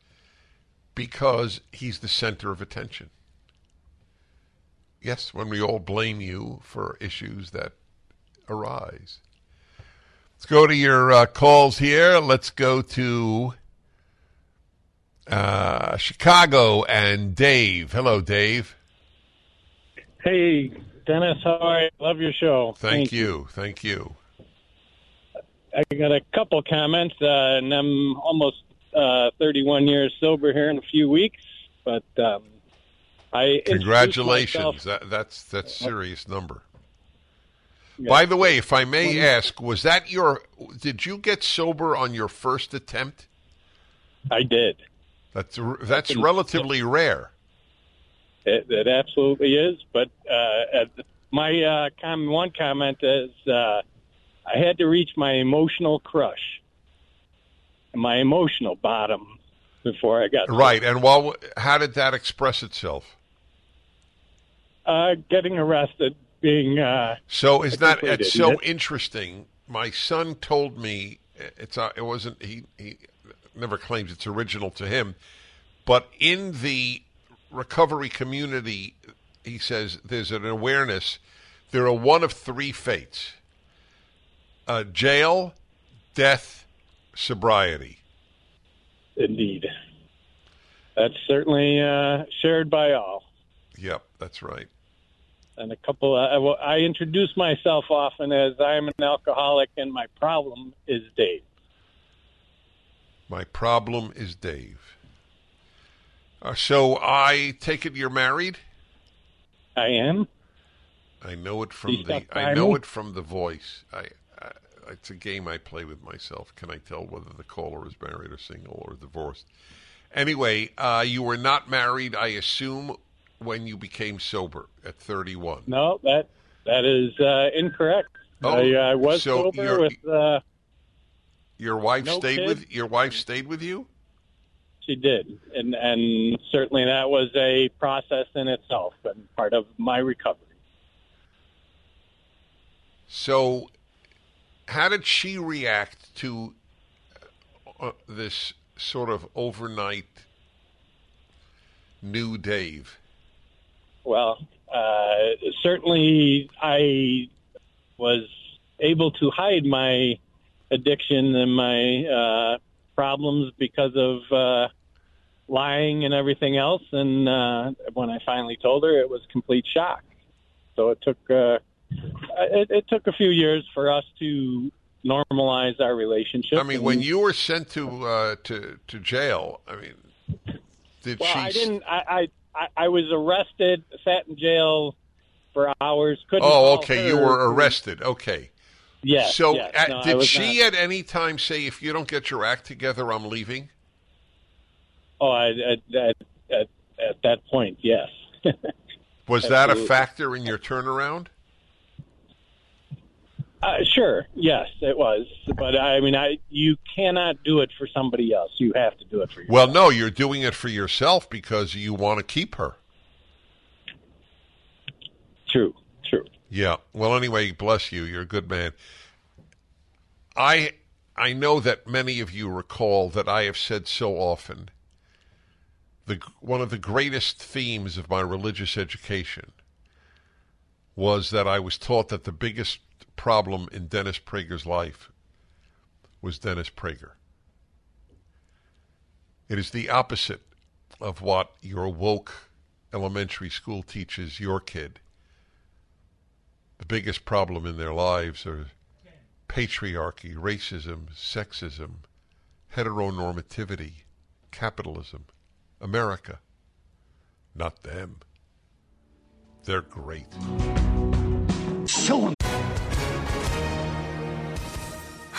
because he's the center of attention. Yes, when we all blame you for issues that arise. Let's go to your uh, calls here. Let's go to uh, Chicago and Dave. Hello, Dave. Hey, Dennis. How are you? Love your show. Thank, Thank you. you. Thank you. I got a couple comments, uh, and I'm almost uh, 31 years sober here in a few weeks. But um, I congratulations. That, that's that's serious number. By the way, if I may ask, was that your? Did you get sober on your first attempt? I did. That's that's relatively rare. It, it absolutely is. But uh, my uh, com- one comment is, uh, I had to reach my emotional crush, my emotional bottom, before I got right. Sober. And while, how did that express itself? Uh, getting arrested being. Uh, so is that it's so it? interesting? My son told me it's uh, it wasn't he he never claims it's original to him, but in the recovery community, he says there's an awareness. There are one of three fates: uh, jail, death, sobriety. Indeed, that's certainly uh, shared by all. Yep, that's right and a couple. Uh, I introduce myself often as I'm an alcoholic, and my problem is Dave. My problem is Dave. Uh, so I take it you're married. I am. I know it from the. I know it from the voice. I, I. It's a game I play with myself. Can I tell whether the caller is married or single or divorced? Anyway, uh, you were not married, I assume, when you became sober at 31. No, that that is uh, incorrect. Oh, I, I was so sober with. Uh, your wife no stayed kids. with your wife stayed with you. She did, and and certainly that was a process in itself and part of my recovery. So, how did she react to uh, this sort of overnight new Dave? Well, uh, certainly I was able to hide my addiction and my uh, problems because of uh, lying and everything else. And uh, when I finally told her, it was complete shock. So it took uh, it, it took a few years for us to normalize our relationship. I mean, when you were sent to uh, to to jail, I mean, did well, she? I didn't. I, I I was arrested, sat in jail for hours. Couldn't. Oh, okay. You were arrested. Okay. Yes. So, yes. at, No, did she not. at any time say, "If you don't get your act together, I'm leaving"? Oh, I, at, at, at, at that point, yes. Was that a factor in your turnaround? Uh, sure, yes, it was. But I mean, I you cannot do it for somebody else. You have to do it for yourself. Well, no, you're doing it for yourself because you want to keep her. True, true. Yeah. Well, anyway, bless you. You're a good man. I I know that many of you recall that I have said so often. The one of the greatest themes of my religious education was that I was taught that the biggest problem in Dennis Prager's life was Dennis Prager. It is the opposite of what your woke elementary school teaches your kid the biggest problem in their lives are patriarchy, racism, sexism, heteronormativity, capitalism, America. Not them. They're great.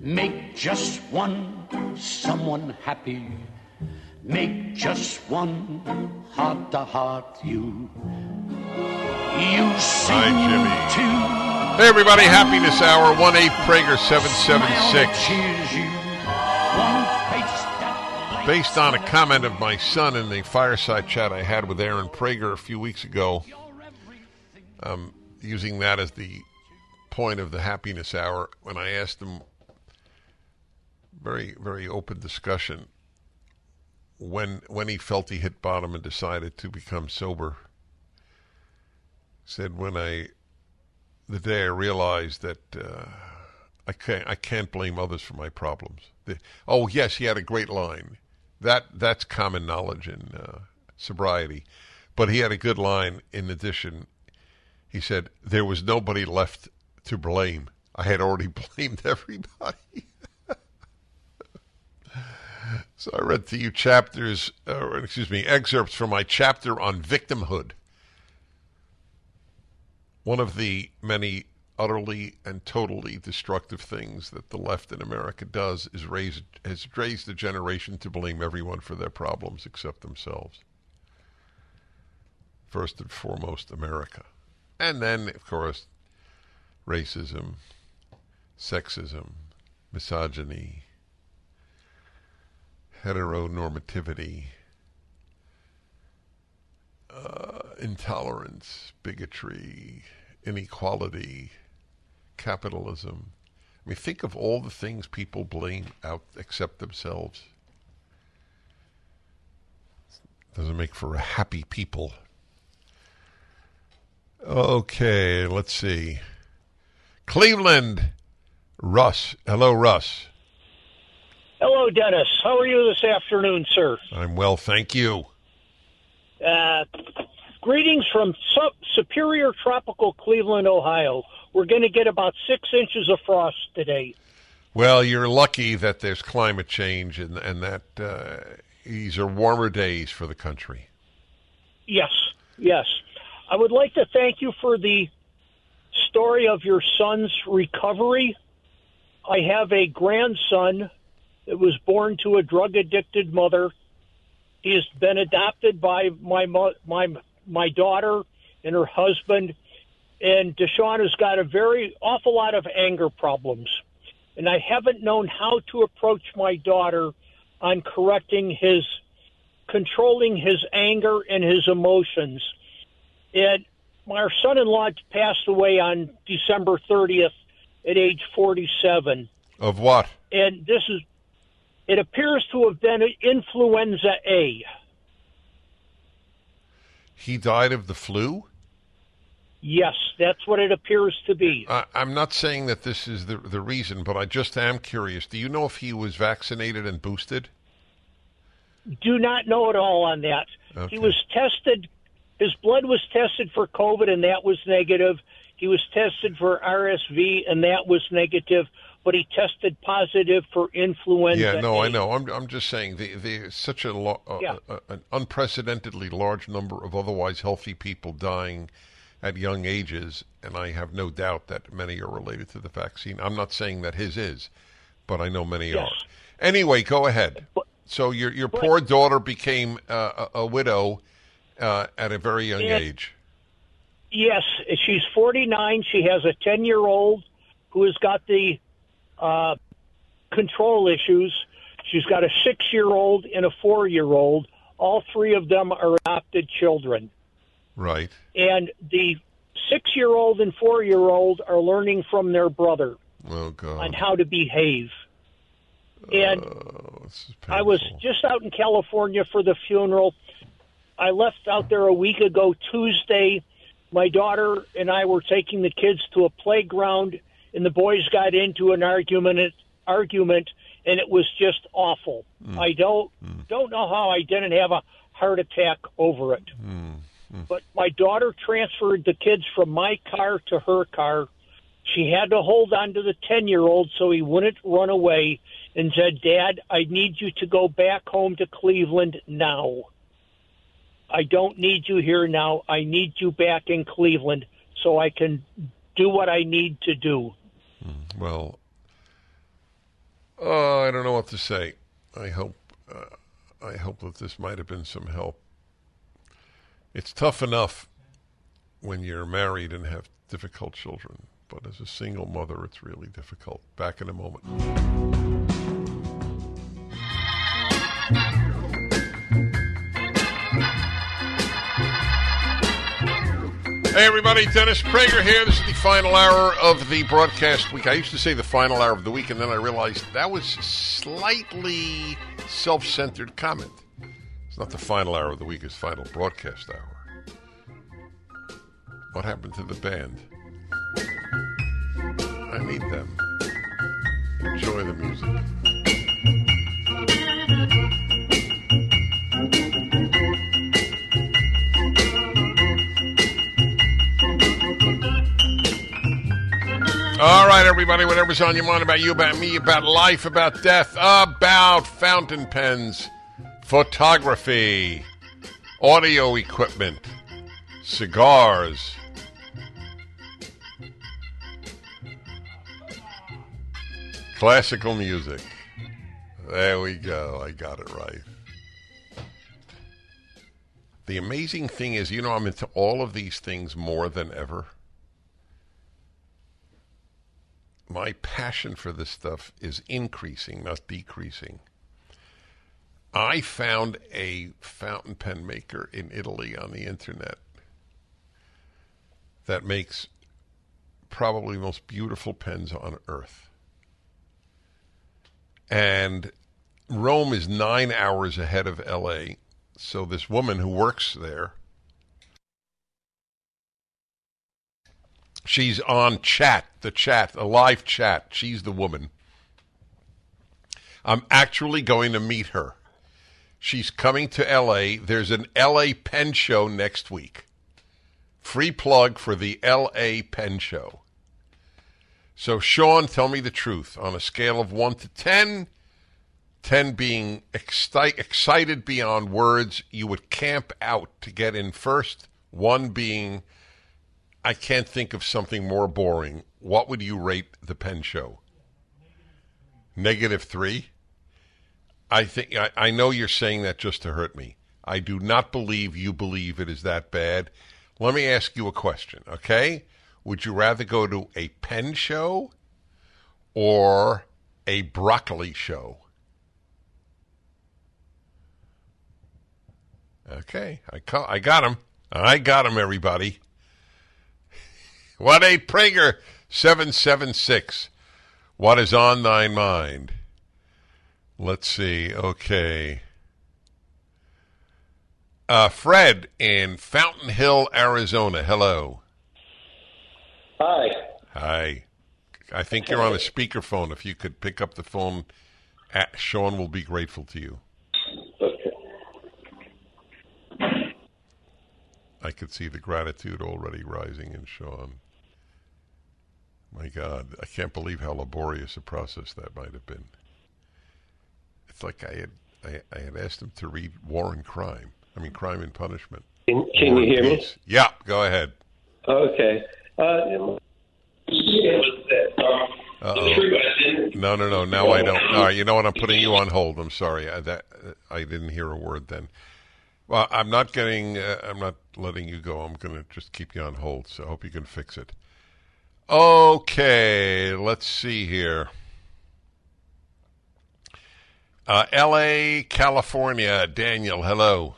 Make just one someone happy. Make just one heart to heart you. You sing Jimmy. to Hey, everybody, Happiness Hour, 1 8 Prager 776. cheers you. One face Based on a comment of my son in the fireside chat I had with Aaron Prager a few weeks ago, um, using that as the point of the happiness hour, when I asked him, very, very open discussion, when when he felt he hit bottom and decided to become sober. Said when I, the day I realized that uh, I can't I can't blame others for my problems. The, oh yes, he had a great line. That that's common knowledge in uh, sobriety, but he had a good line. In addition, he said there was nobody left to blame. I had already blamed everybody. So I read to you chapters, uh, excuse me, excerpts from my chapter on victimhood. One of the many utterly and totally destructive things that the left in America does is raise has raised a generation to blame everyone for their problems except themselves. First and foremost, America. And then, of course, racism, sexism, misogyny, heteronormativity, uh, intolerance, bigotry, inequality, capitalism. I mean, think of all the things people blame out except themselves. Doesn't make for a happy people. Okay, let's see. Cleveland, Russ. Hello, Russ. Hello, Dennis. How are you this afternoon, sir? I'm well, thank you. Uh, greetings from Su- Superior Tropical Cleveland, Ohio. We're going to get about six inches of frost today. Well, you're lucky that there's climate change and, and that uh, these are warmer days for the country. Yes, yes. I would like to thank you for the story of your son's recovery. I have a grandson that was born to a drug addicted mother. He has been adopted by my mo- my my daughter and her husband. And Deshaun has got a very awful lot of anger problems. And I haven't known how to approach my daughter on correcting his controlling his anger and his emotions. And my son-in-law passed away on December 30th at age 47. Of what? And this is it appears to have been influenza A. He died of the flu? Yes, that's what it appears to be. I, I'm not saying that this is the, the reason, but I just am curious. Do you know if he was vaccinated and boosted? Do not know at all on that. Okay. He was tested, his blood was tested for COVID, and that was negative. He was tested for RSV, and that was negative, but he tested positive for influenza. Yeah, no, A. I know. I'm I'm just saying the the such a, lo- Yeah. uh, an unprecedentedly large number of otherwise healthy people dying at young ages, and I have no doubt that many are related to the vaccine. I'm not saying that his is, but I know many Yes. are. Anyway, go ahead. But- so your your poor daughter became uh, a, a widow uh, at a very young Yeah. age. Yes, she's 49. She has a 10 year old who has got the uh, control issues. She's got a six year old and a four year old. All three of them are adopted children. Right. And the six year old and four year old are learning from their brother Oh God. on how to behave. And Oh, I was just out in California for the funeral. I left out there a week ago Tuesday. My daughter and I were taking the kids to a playground, and the boys got into an argument. Argument, and it was just awful. Hmm. I don't hmm. don't know how I didn't have a heart attack over it. Hmm. But my daughter transferred the kids from my car to her car. She had to hold on to the 10 year old so he wouldn't run away and said, Dad, I need you to go back home to Cleveland now. I don't need you here now. I need you back in Cleveland so I can do what I need to do. Well, oh, I don't know what to say. I hope, uh, I hope that this might have been some help. It's tough enough when you're married and have difficult children, but as a single mother, it's really difficult. Back in a moment. Hey everybody, Dennis Prager here. This is the final hour of the broadcast week. I used to say the final hour of the week, and then I realized that was slightly self-centered comment. It's not the final hour of the week; it's final broadcast hour. What happened to the band? I need them. Enjoy the music. All right, everybody, whatever's on your mind about you, about me, about life, about death, about fountain pens, photography, audio equipment, cigars. Classical music. There we go. I got it right. The amazing thing is, you know, I'm into all of these things more than ever. My passion for this stuff is increasing, not decreasing. I found a fountain pen maker in Italy on the internet that makes probably the most beautiful pens on earth. And Rome is nine hours ahead of LA. So this woman who works there She's on chat, the chat, a live chat. She's the woman. I'm actually going to meet her. She's coming to L.A. There's an L.A. Pen Show next week. Free plug for the L.A. Pen Show. So, Sean, tell me the truth. On a scale of 1 to 10, 10 being exci- excited beyond words, you would camp out to get in first. 1 being, I can't think of something more boring. What would you rate the Pen Show? Negative 3? I think I, I know you're saying that just to hurt me. I do not believe you believe it is that bad. Let me ask you a question, okay? Would you rather go to a pen show or a broccoli show? Okay, I call, I got him. I got him, everybody. What a Prager 776. What is on thine mind? Let's see. Okay. Uh, Fred in Fountain Hill, Arizona. Hello. Hi. Hi. I think you're on a speakerphone. If you could pick up the phone, Sean will be grateful to you. Okay. I could see the gratitude already rising in Sean. My God, I can't believe how laborious a process that might have been. It's like I had I, I had asked him to read War and Crime. I mean, Crime and Punishment. Can, can you hear me? Peace. Yeah, go ahead. Okay. Uh. No, no, no. Now I don't. All right, you know what? I'm putting you on hold. I'm sorry. I, that I didn't hear a word then. Well, I'm not getting. Uh, I'm not letting you go. I'm going to just keep you on hold. So I hope you can fix it. Okay, let's see here. Uh, L.A., California. Daniel, hello.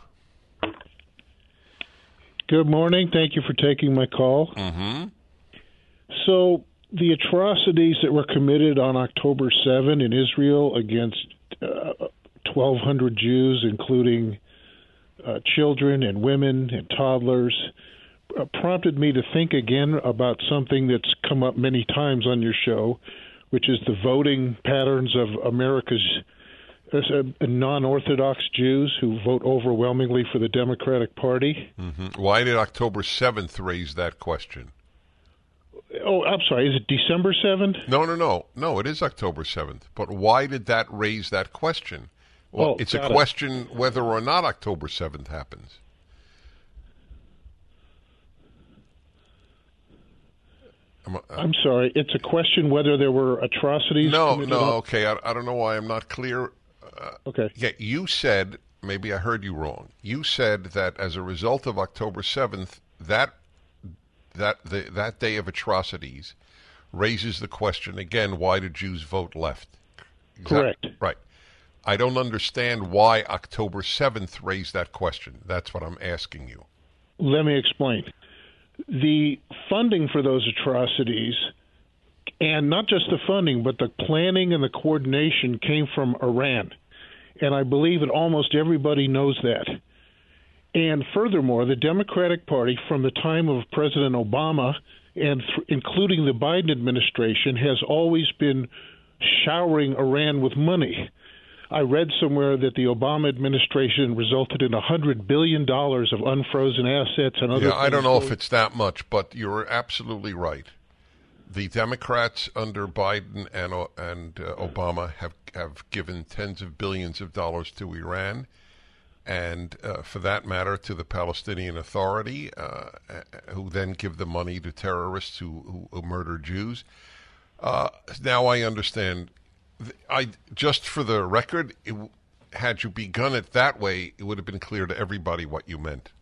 Good morning. Thank you for taking my call. Mm-hmm. So, the atrocities that were committed on October 7 in Israel against uh, 1,200 Jews, including uh, children and women and toddlers, uh, prompted me to think again about something that's come up many times on your show, which is the voting patterns of America's uh, non-Orthodox Jews who vote overwhelmingly for the Democratic Party. Mm-hmm. Why did October 7th raise that question? Oh, I'm sorry. Is it December 7th? No, no, no. No, it is October 7th. But why did that raise that question? Well, Oh, it's a got it. question whether or not October 7th happens. I'm, uh, I'm sorry. It's a question whether there were atrocities. no, no, on- okay. I, I don't know why I'm not clear. Uh, okay. Yeah, you said, maybe I heard you wrong. You said that as a result of October 7th, that that the, that day of atrocities raises the question again, why do Jews vote left? Correct. Right. I don't understand why October 7th raised that question. That's what I'm asking you. Let me explain. The funding for those atrocities, and not just the funding, but the planning and the coordination came from Iran. And I believe that almost everybody knows that. And furthermore, the Democratic Party, from the time of President Obama and th- including the Biden administration, has always been showering Iran with money. I read somewhere that the Obama administration resulted in $100 billion of unfrozen assets and other Yeah, I don't know if it's that much, but you're absolutely right. The Democrats under Biden and and uh, Obama have have given tens of billions of dollars to Iran, and uh, for that matter, to the Palestinian Authority, uh, uh, who then give the money to terrorists who, who, who murder Jews. Uh, now I understand. I just for the record, it, had you begun it that way, it would have been clear to everybody what you meant.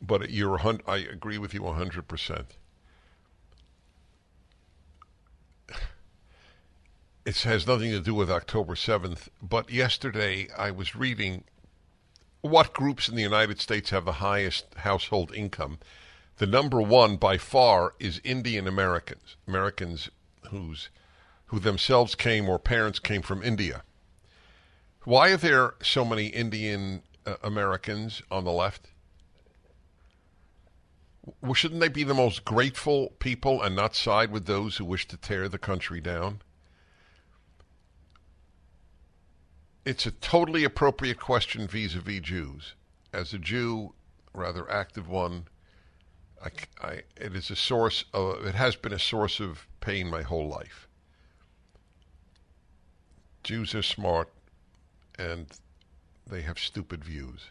But you're, I agree with you hundred percent. It has nothing to do with October seventh. But yesterday, I was reading what groups in the United States have the highest household income. The number one by far is Indian Americans, Americans whose who themselves came or parents came from India. Why are there so many Indian uh, Americans on the left? W- shouldn't they be the most grateful people and not side with those who wish to tear the country down? it's a totally appropriate question vis-a-vis Jews. As a Jew, rather active one, I, I, it is a source of, it has been a source of pain my whole life. Jews are smart and they have stupid views.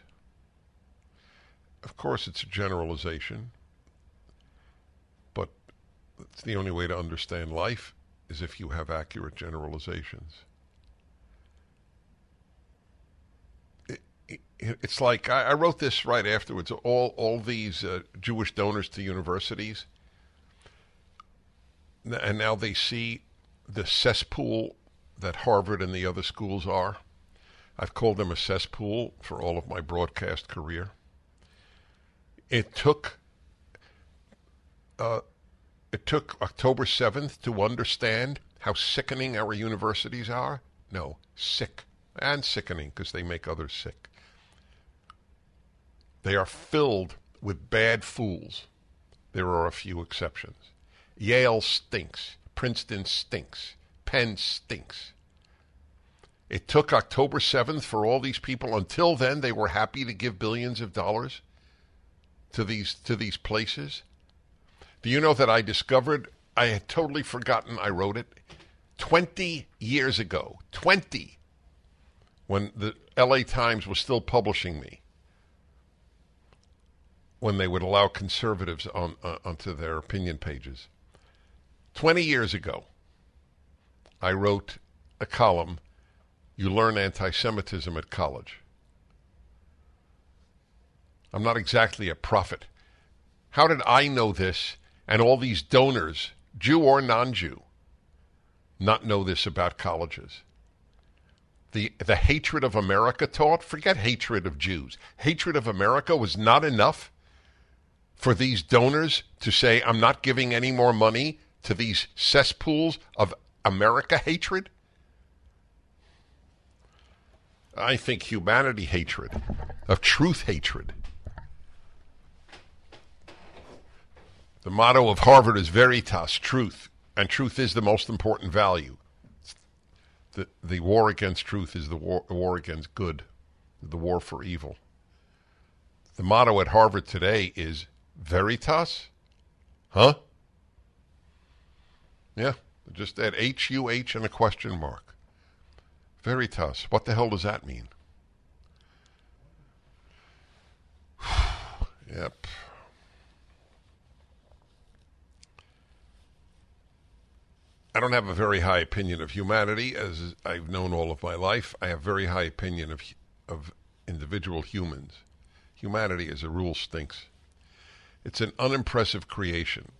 Of course, it's a generalization, but it's the only way to understand life is if you have accurate generalizations. It, it, it's like I, I, wrote this right afterwards. All all these uh, Jewish donors to universities, and now they see the cesspool that Harvard and the other schools are. I've called them a cesspool for all of my broadcast career. It took uh, it took October 7th to understand how sickening our universities are. No, sick and sickening because they make others sick. They are filled with bad fools. There are a few exceptions. Yale stinks. Princeton stinks. Penn stinks. It took October 7th for all these people. Until then, they were happy to give billions of dollars to these to these places? Do you know that I discovered I had totally forgotten I wrote it 20 years ago. 20 when the LA Times was still publishing me. When they would allow conservatives on uh, onto their opinion pages. 20 years ago, I wrote a column, You Learn Anti Semitism at College. I'm not exactly a prophet. How did I know this and all these donors, Jew or non Jew, not know this about colleges? The, the hatred of America taught, forget hatred of Jews. Hatred of America was not enough for these donors to say, I'm not giving any more money to these cesspools of America hatred? I think humanity hatred, of truth hatred. The motto of Harvard is Veritas, truth, and truth is the most important value. The, the war against truth is the war, war against good, the war for evil. The motto at Harvard today is Veritas? Huh? Yeah, just add H U H and a question mark. Veritas. What the hell does that mean? yep. I don't have a very high opinion of humanity, as I've known all of my life. I have very high opinion of of individual humans. Humanity, as a rule, stinks. It's an unimpressive creation.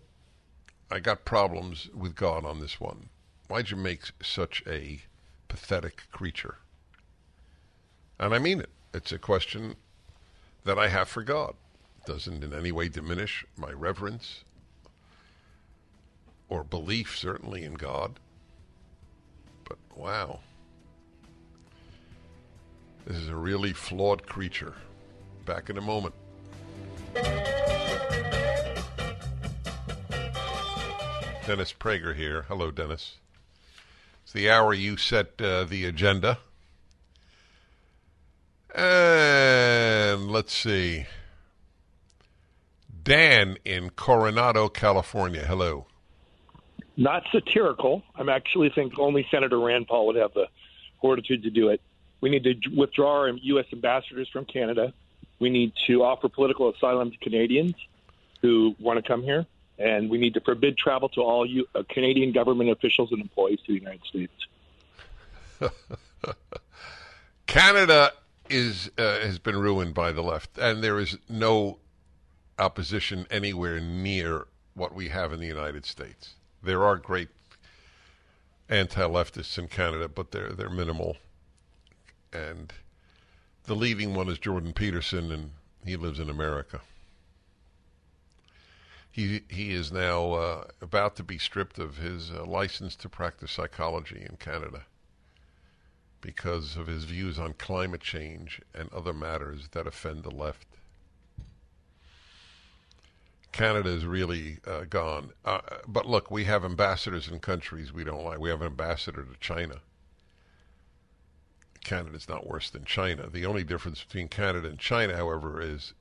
I got problems with God on this one. Why'd you make such a pathetic creature? And I mean it. It's a question that I have for God. It doesn't in any way diminish my reverence or belief, certainly, in God. But wow. This is a really flawed creature. Back in a moment. Dennis Prager here. Hello, Dennis. It's the hour you set uh, the agenda. And let's see. Dan in Coronado, California. Hello not satirical. I'm actually think only Senator Rand Paul would have the fortitude to do it. We need to withdraw our U.S. ambassadors from Canada. We need to offer political asylum to Canadians who want to come here, and we need to forbid travel to all uh, Canadian government officials and employees to the United States. Canada is uh, has been ruined by the left, and there is no opposition anywhere near what we have in the United States. There are great anti-leftists in Canada, but they're they're minimal. And the leading one is Jordan Peterson, and he lives in America. He he is now uh, about to be stripped of his uh, license to practice psychology in Canada because of his views on climate change and other matters that offend the left. Canada is really uh, gone. Uh, but look, we have ambassadors in countries we don't like. We have an ambassador to China. Canada's not worse than China. The only difference between Canada and China, however, is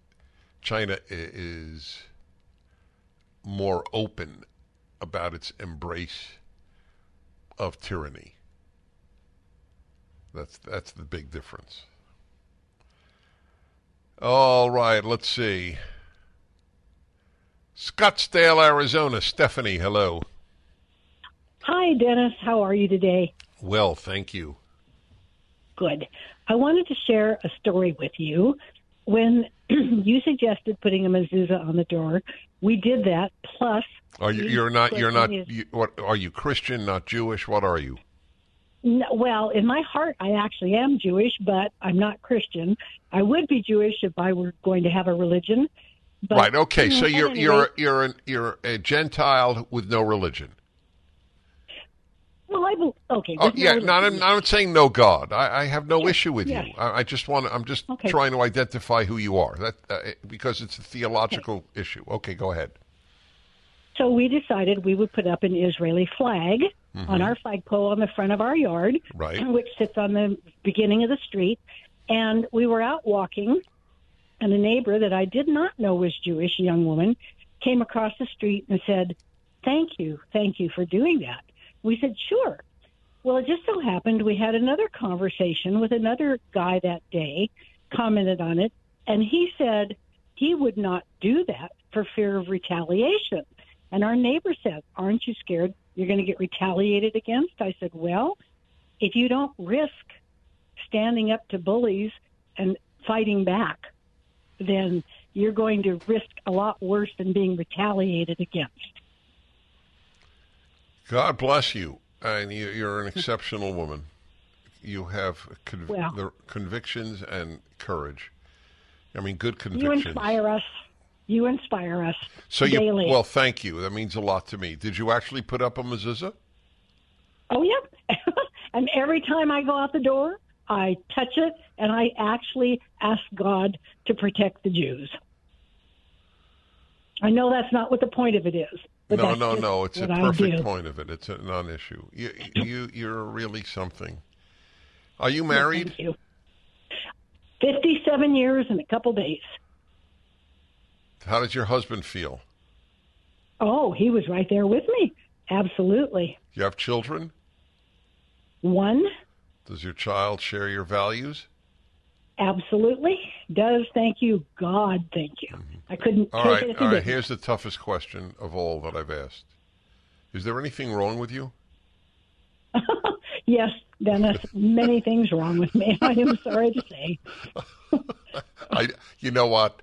China is more open about its embrace of tyranny. That's that's the big difference. All right, let's see. Scottsdale, Arizona. Stephanie, hello. Hi, Dennis. How are you today? Well, thank you. Good. I wanted to share a story with you. When you suggested putting a mezuzah on the door, we did that. Plus, are you? You're not. You're not. You, what are you? Christian? Not Jewish? What are you? No, well, in my heart, I actually am Jewish, but I'm not Christian. I would be Jewish if I were going to have a religion. But, right. Okay. you know, So you're anyway, you're you're an, you're a Gentile with no religion. Well, I bel okay. Oh no yeah. Not. I'm not saying no God. I, I have no Yes, issue with yes. you. I, I just want. I'm just Okay. trying to identify who you are. That uh, because it's a theological issue. Okay. Go ahead. So we decided we would put up an Israeli flag Mhm. on our flagpole on the front of our yard, Right. which sits on the beginning of the street. And we were out walking, and a neighbor that I did not know was Jewish, a young woman, came across the street and said, Thank you, thank you for doing that. We said, Sure. Well, it just so happened we had another conversation with another guy that day, commented on it, and he said he would not do that for fear of retaliation. And our neighbor said, Aren't you scared you're going to get retaliated against? I said, Well, if you don't risk standing up to bullies and fighting back, then you're going to risk a lot worse than being retaliated against. God bless you, and you, you're an exceptional woman. You have conv- Well. the convictions and courage. I mean, good convictions. You inspire us. You inspire us So you daily. well, thank you. That means a lot to me. Did you actually put up a mezuzah? Oh, yeah. and every time I go out the door, I touch it and I actually ask God to protect the Jews. I know that's not what the point of it is. But no, no, no. It's a perfect point of it. It's a non-issue. You, you, you're really something. Are you married? Thank you. 57 years and a couple days. How does your husband feel? Oh, he was right there with me. Absolutely. You have children? One, Does your child share your values? Absolutely. Does. Thank you. God, thank you. I couldn't All take right, it if he all right. didn't. Here's the toughest question of all that I've asked. Is there anything wrong with you? Yes, Dennis, many things wrong with me. I am sorry to say. I, you know what?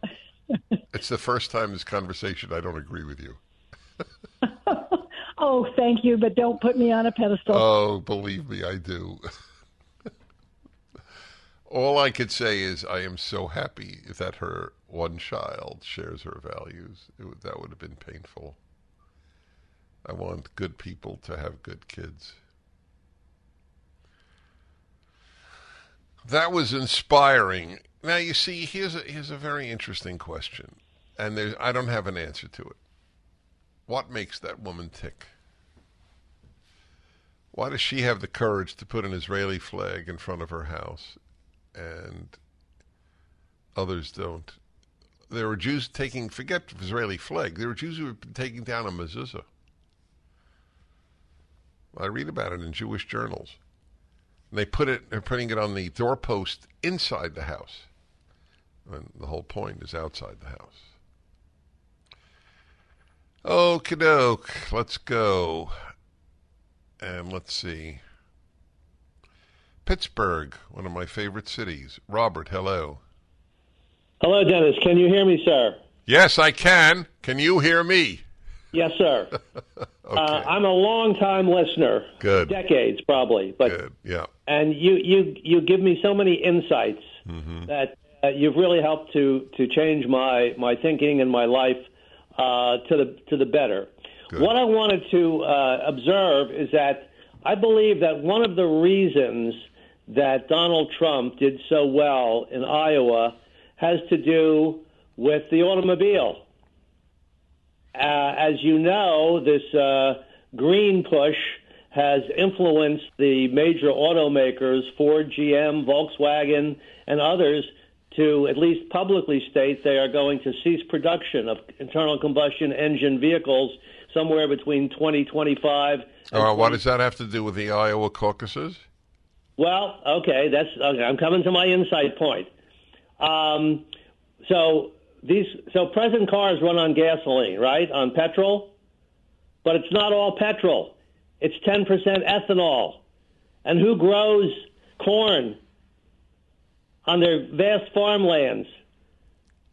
It's the first time this conversation I don't agree with you. Oh, thank you, but don't put me on a pedestal. Oh, believe me, I do. All I could say is I am so happy that her one child shares her values. That would have been painful. I want good people to have good kids. That was inspiring. Now you see, here's a, here's a very interesting question, and there's, I don't have an answer to it. What makes that woman tick? Why does she have the courage to put an Israeli flag in front of her house and others don't? There were Jews taking, forget the Israeli flag, there were Jews who were taking down a mezuzah. I read about it in Jewish journals. And they put it, they're putting it on the doorpost inside the house. And the whole point is outside the house. Okie doke, let's go. And let's see. Pittsburgh, one of my favorite cities. Robert, hello. Hello, Dennis. Can you hear me, sir? Yes, I can. Can you hear me? Yes, sir. uh, I'm a long-time listener. Good. Decades, probably. But Good. Yeah. and you you you give me so many insights Mm-hmm. that uh, you've really helped to to change my my thinking and my life uh, to the to the better. What I wanted to uh, observe is that I believe that one of the reasons that Donald Trump did so well in Iowa has to do with the automobile. Uh, as you know, this uh, green push has influenced the major automakers, Ford, GM, Volkswagen, and others, to at least publicly state they are going to cease production of internal combustion engine vehicles somewhere between 2025. All right, what does that have to do with the Iowa caucuses? Well, okay, that's okay. I'm coming to my insight point. Um, so these, so present cars run on gasoline, right? On petrol, but it's not all petrol. It's 10% ethanol. And who grows corn on their vast farmlands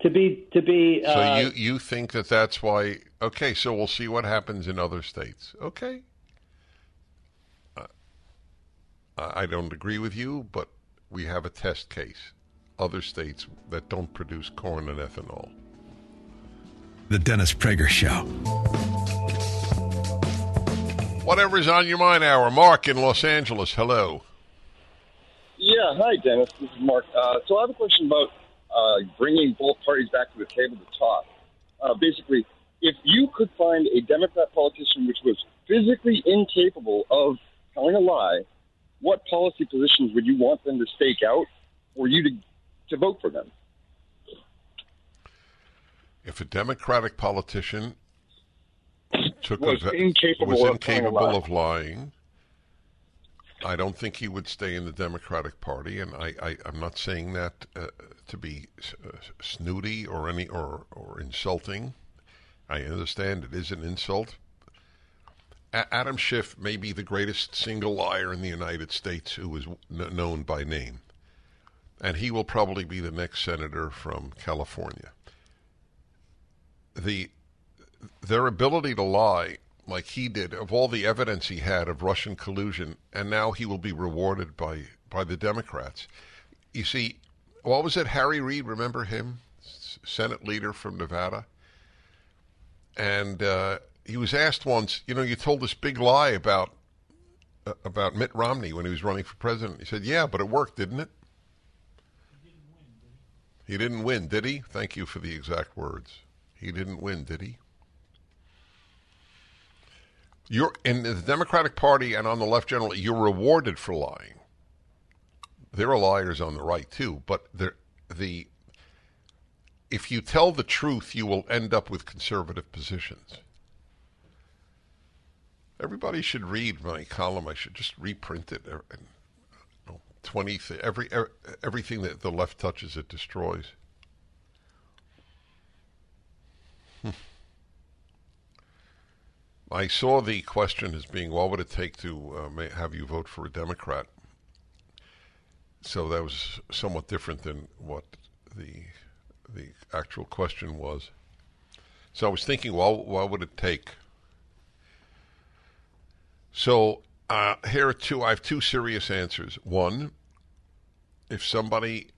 to be to be? So uh, you you think that that's why? Okay, so we'll see what happens in other states. Okay. Uh, I don't agree with you, but we have a test case. Other states that don't produce corn and ethanol. The Dennis Prager Show. Whatever's on your mind, hour. Mark in Los Angeles. Hello. Yeah, hi, Dennis. This is Mark. Uh, so I have a question about uh, bringing both parties back to the table to talk. Uh, basically, if you could find a Democrat politician which was physically incapable of telling a lie, what policy positions would you want them to stake out for you to, to vote for them? If a Democratic politician took Was a, incapable was of incapable of lying, I don't think he would stay in the Democratic Party, and I, I'm not saying that uh, to be uh, snooty or any or or insulting. I understand it is an insult. A- Adam Schiff may be the greatest single liar in the United States who is kn- known by name, and he will probably be the next senator from California. The their ability to lie like he did of all the evidence he had of Russian collusion and now he will be rewarded by by the Democrats. You see, what was it Harry Reid, remember him? Senate leader from Nevada. And uh, he was asked once, you know, you told this big lie about uh, about Mitt Romney when he was running for president. He said, "Yeah, but it worked, didn't it?" He didn't win, did he? Thank you for the exact words. He didn't win, did he? You're in the Democratic Party and on the left generally, you're rewarded for lying. There are liars on the right too, but the if you tell the truth, you will end up with conservative positions. Everybody should read my column. I should just reprint it. know, Twenty every er, everything that the left touches, it destroys. Hmm. I saw the question as being, what would it take to uh, have you vote for a Democrat? So that was somewhat different than what the the actual question was. So I was thinking, well, what would it take? So uh, here are two. I have two serious answers. One, if somebody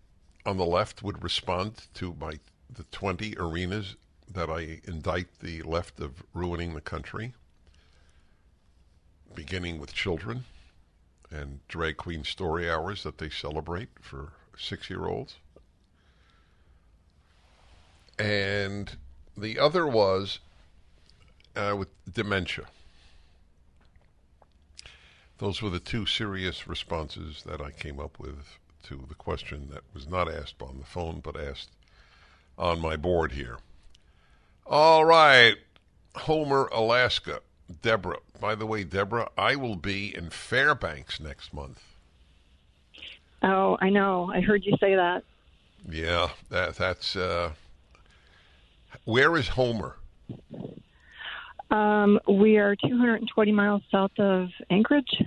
on the left would respond to my the twenty arenas that I indict the left of ruining the country, beginning with children and drag queen story hours that they celebrate for six year olds. And the other was uh, with dementia. Those were the two serious responses that I came up with to the question that was not asked on the phone but asked on my board here. All right, Homer, Alaska. Deborah. By the way, Deborah, I will be in Fairbanks next month. Oh, I know. I heard you say that. Yeah, that that's. Uh, where is Homer? Um, we are 220 miles south of Anchorage.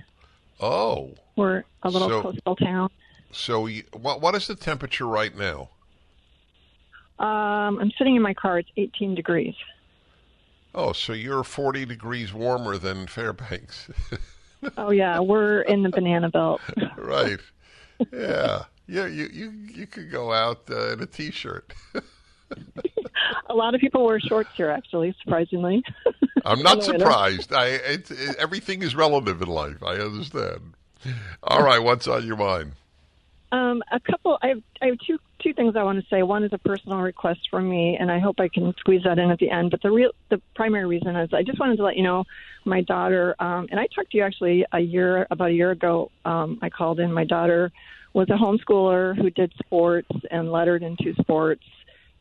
Oh, We're a little So- coastal town. so you, what? What is the temperature right now? Um, I'm sitting in my car. It's 18 degrees. Oh, so you're 40 degrees warmer than Fairbanks. Oh yeah, we're in the banana belt. right. Yeah. Yeah, you, you, you could go out uh, in a t-shirt. A lot of people wear shorts here, actually. Surprisingly. I'm not In surprised. I it, it, everything is relative in life. I understand. All right, what's on your mind? Um, a couple. I have I have two two things I want to say. One is a personal request from me, and I hope I can squeeze that in at the end. But the real, the primary reason is I just wanted to let you know my daughter, um, and I talked to you actually a year, about a year ago. Um, I called in. My daughter was a homeschooler who did sports and lettered into sports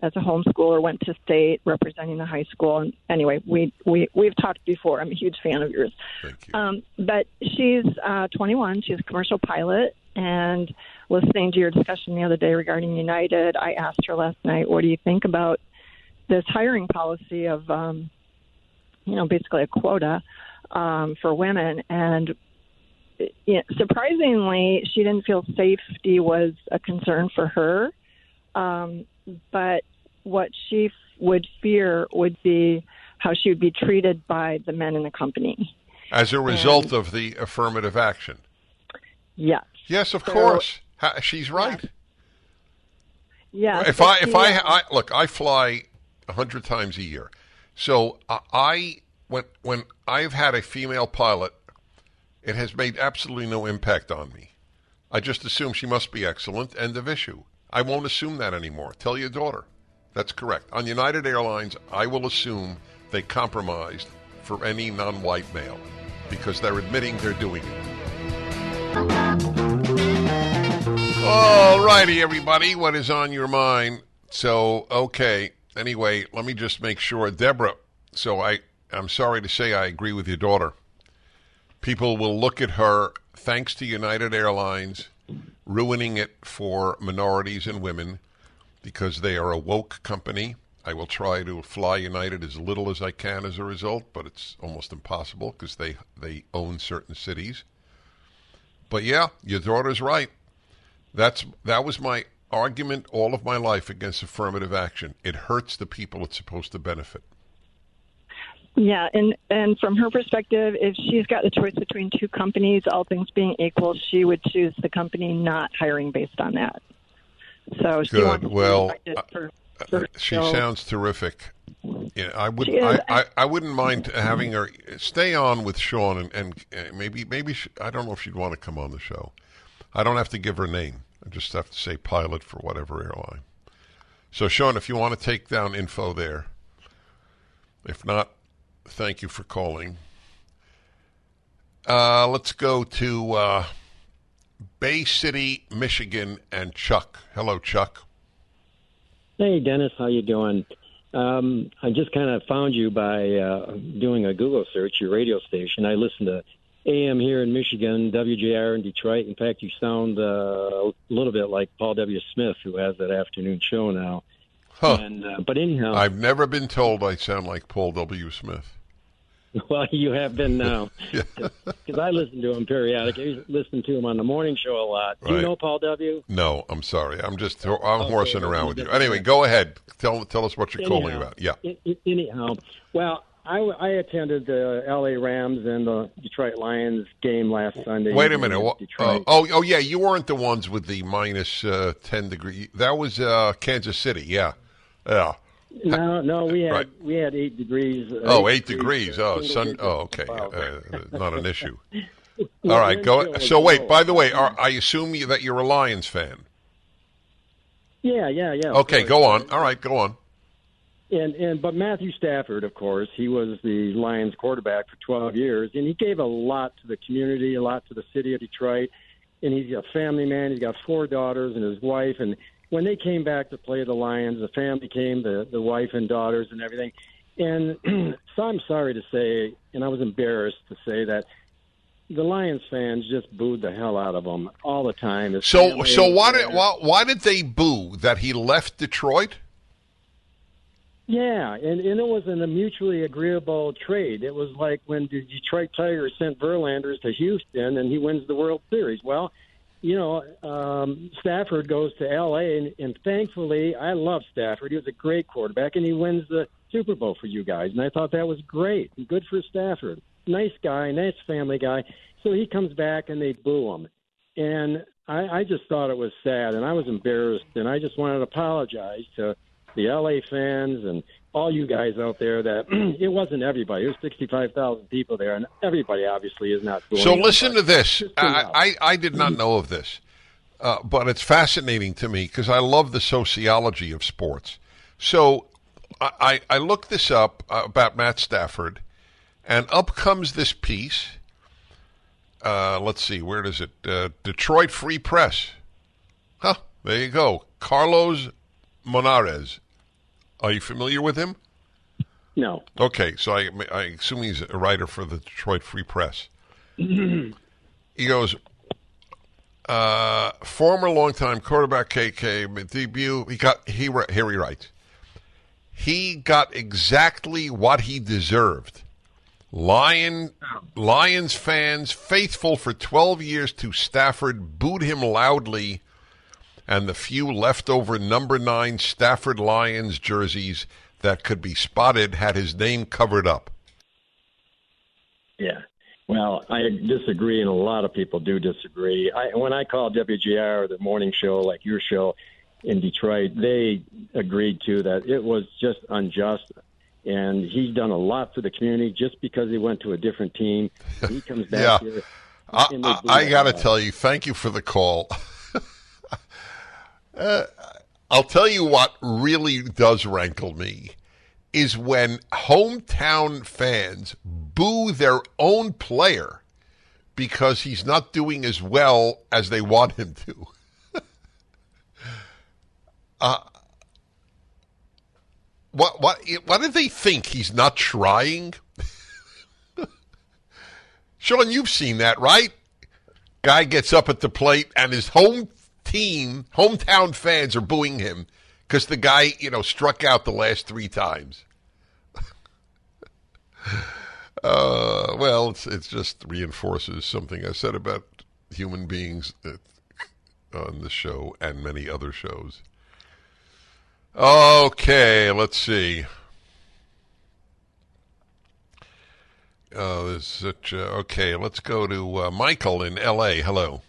as a homeschooler. Went to state representing the high school. And anyway, we we we've talked before. I'm a huge fan of yours. Thank you. Um, but she's uh, 21. She's a commercial pilot and listening to your discussion the other day regarding United, I asked her last night, "What do you think about this hiring policy of, um, you know, basically a quota um, for women?" And you know, surprisingly, she didn't feel safety was a concern for her, um, but what she f- would fear would be how she would be treated by the men in the company. As a result of the affirmative action. Yes. Yes, of So- course. Ha- She's right. Yeah. if I if I, I look, I fly a hundred times a year. So uh, I when when I've had a female pilot, it has made absolutely no impact on me. I just assume she must be excellent. End of issue. I won't assume that anymore. Tell your daughter. That's correct. On United Airlines, I will assume they compromised for any non-white male because they're admitting they're doing it. All righty, everybody. What is on your mind? So, okay. Anyway, let me just make sure, Deborah. So, I I'm sorry to say I agree with your daughter. People will look at her, thanks to United Airlines, ruining it for minorities and women because they are a woke company. I will try to fly United as little as I can as a result, but it's almost impossible because they they own certain cities. But yeah, your daughter's right. That's that was my argument all of my life against affirmative action. It hurts the people it's supposed to benefit. Yeah, and and from her perspective, if she's got the choice between two companies, all things being equal, she would choose the company not hiring based on that. So she Good. Well, for, for she so- sounds terrific. Yeah, I would. I, I, I, wouldn't mind having her stay on with Sean and, and uh, maybe maybe she, I don't know if she'd want to come on the show. I don't have to give her name. I just have to say pilot for whatever airline. So Sean, if you want to take down info there. If not, thank you for calling. Uh, let's go to uh, Bay City, Michigan, and Chuck. Hello, Chuck. Hey, Dennis, how you doing? Um, I just kind of found you by uh, doing a Google search, your radio station. I listen to AM here in Michigan, WJR in Detroit. In fact, you sound uh, a little bit like Paul W. Smith, who has that afternoon show now. Huh. And, uh, but anyhow, I've never been told I sound like Paul W. Smith. well, you have been now, Yeah. because I listen to him periodically. I listen to him on the morning show a lot. Do you know Paul W? No, I'm sorry. I'm just I'm Okay, horsing around with you. Anyway, go ahead. Tell tell us what you're calling about. Yeah. Anyhow, well, I, I attended the L.A. Rams and the Detroit Lions game last Sunday. Wait a minute. Uh, oh, oh yeah. You weren't the ones with the minus uh, ten degree. That was uh, Kansas City. Yeah, yeah. No, no, we had Right. we had eight degrees. uh, Oh, eight degrees. Oh, sun. Oh, okay. Uh, not an issue. All right. Go. So wait. By the way, are, I assume you, that you're a Lions fan. Yeah, yeah, yeah. Okay. Go on. All right. Go on. And and but Matthew Stafford, of course, he was the Lions quarterback for 12 years, and he gave a lot to the community, a lot to the city of Detroit. And he's a family man. He's got four daughters and his wife. And when they came back to play the Lions, the family came, the the wife and daughters and everything. And so I'm sorry to say, and I was embarrassed to say that the Lions fans just booed the hell out of him all the time. His So so why did why, why did they boo that he left Detroit? Yeah, and, and it was a mutually agreeable trade. It was like when the Detroit Tigers sent Verlanders to Houston and he wins the World Series. Well, you know, um, Stafford goes to L.A., and, and thankfully, I love Stafford. He was a great quarterback, and he wins the Super Bowl for you guys. And I thought that was great. Good for Stafford. Nice guy, nice family guy. So he comes back, and they boo him. And I, I just thought it was sad, and I was embarrassed, and I just wanted to apologize to the LA fans and all you guys out there that it wasn't everybody. Was 65,000 people there, and everybody obviously is not. So listen to this. I. I I did not know of this. Uh, but it's fascinating to me because I love the sociology of sports. So I, I looked this up uh, about Matt Stafford, and up comes this piece. Uh, let's see, where does it? Uh, Detroit Free Press. Huh, there you go. Carlos Monarrez. Are you familiar with him? No. Okay, so I, I assume he's a writer for the Detroit Free Press. he goes, uh, former longtime quarterback KK debut. He got he here he writes. He got exactly what he deserved. Lion Lions fans faithful for 12 years to Stafford booed him loudly and the few leftover number 9 Stafford Lions jerseys that could be spotted had his name covered up. Yeah. Well, I disagree, and a lot of people do disagree. I, when I called WJR, the morning show, like your show in Detroit, they agreed to that it was just unjust. And he's done a lot for the community just because he went to a different team. He comes back yeah. here. I, I, I got to tell you, thank you for the call. uh, I'll tell you what really does rankle me is when hometown fans boo their own player because he's not doing as well as they want him to. uh, what what what do they think he's not trying? Sean, you've seen that, right? Guy gets up at the plate and his home team, hometown fans are booing him because the guy, you know, struck out the last three times. uh, well, it's it just reinforces something I said about human beings on the show and many other shows. Okay, let's see. Uh, there's such, okay, let's go to uh, Michael in L.A. Hello.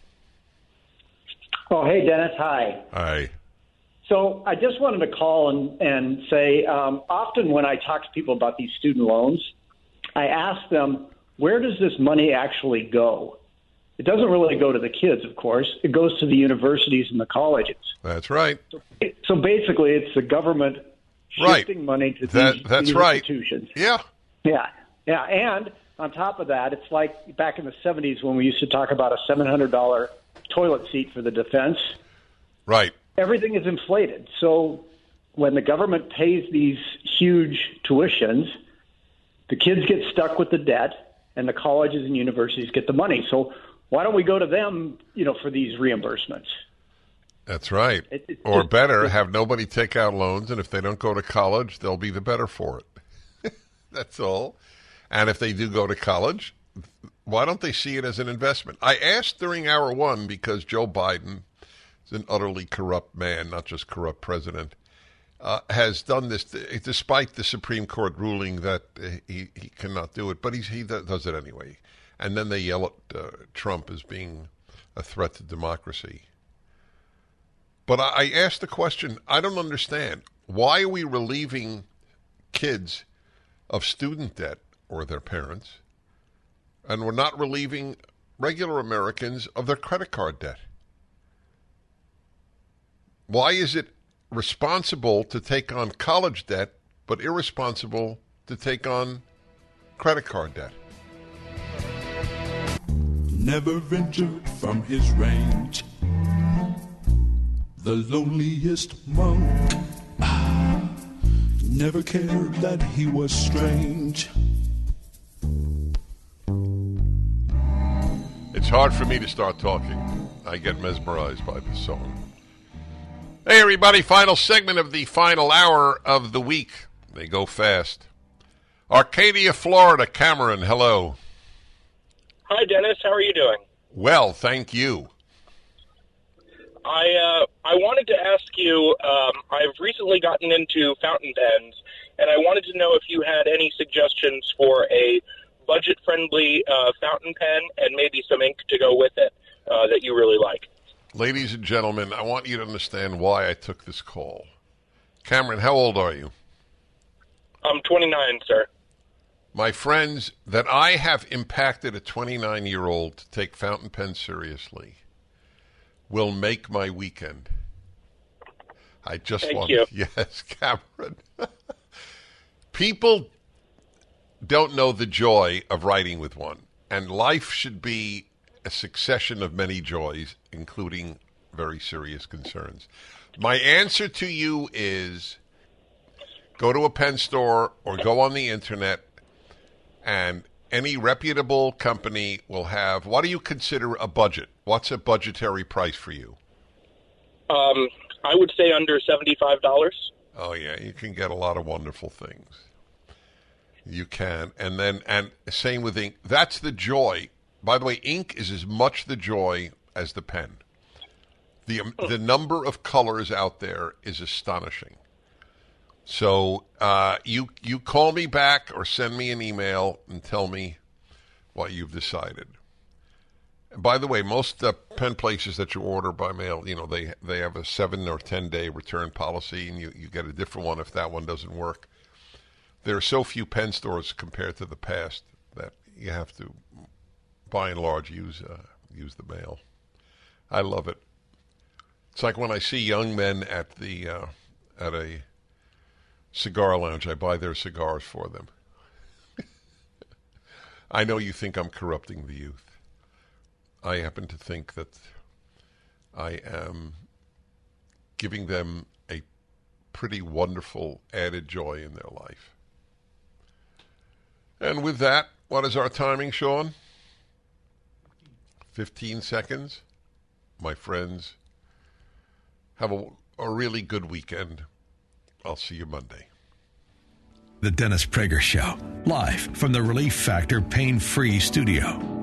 Oh, hey, Dennis. Hi. Hi. So I just wanted to call and, and say um, often when I talk to people about these student loans, I ask them, where does this money actually go? It doesn't really go to the kids, of course. It goes to the universities and the colleges. That's right. So, so basically, it's the government shifting right. money to that, these, that's these right. institutions. Yeah. Yeah. Yeah. And on top of that, it's like back in the 70s when we used to talk about a $700 toilet seat for the defense. Right. Everything is inflated. So when the government pays these huge tuitions, the kids get stuck with the debt and the colleges and universities get the money. So why don't we go to them, you know, for these reimbursements? That's right. It, it, or it, better, have nobody take out loans, and if they don't go to college, they'll be the better for it. That's all. And if they do go to college, why don't they see it as an investment? I asked during hour one because Joe Biden is an utterly corrupt man, not just corrupt president, uh, has done this despite the Supreme Court ruling that he, he cannot do it, but he does it anyway. And then they yell at uh, Trump as being a threat to democracy. But I, I asked the question I don't understand. Why are we relieving kids of student debt or their parents, and we're not relieving regular Americans of their credit card debt? Why is it responsible to take on college debt, but irresponsible to take on credit card debt? Never ventured from his range. The loneliest monk. Ah, never cared that he was strange. It's hard for me to start talking. I get mesmerized by this song. Hey, everybody, final segment of the final hour of the week. They go fast. Arcadia, Florida. Cameron, hello. Hi, Dennis. How are you doing? Well, thank you. I uh, I wanted to ask you. Um, I've recently gotten into fountain pens, and I wanted to know if you had any suggestions for a budget-friendly uh, fountain pen and maybe some ink to go with it uh, that you really like. Ladies and gentlemen, I want you to understand why I took this call. Cameron, how old are you? I'm 29, sir. My friends, that I have impacted a 29 year old to take fountain pens seriously will make my weekend. I just Thank want you. yes, Cameron. People don't know the joy of writing with one, and life should be a succession of many joys, including very serious concerns. My answer to you is go to a pen store or go on the internet and any reputable company will have what do you consider a budget? What's a budgetary price for you? Um, I would say under seventy-five dollars. Oh yeah, you can get a lot of wonderful things. You can, and then and same with ink. That's the joy. By the way, ink is as much the joy as the pen. the um, The number of colors out there is astonishing. So uh, you you call me back or send me an email and tell me what you've decided. By the way, most uh, pen places that you order by mail, you know, they they have a seven or ten day return policy, and you, you get a different one if that one doesn't work. There are so few pen stores compared to the past that you have to, by and large, use uh, use the mail. I love it. It's like when I see young men at the uh, at a cigar lounge, I buy their cigars for them. I know you think I'm corrupting the youth. I happen to think that I am giving them a pretty wonderful added joy in their life. And with that, what is our timing, Sean? 15 seconds. My friends, have a, a really good weekend. I'll see you Monday. The Dennis Prager Show, live from the Relief Factor Pain Free Studio.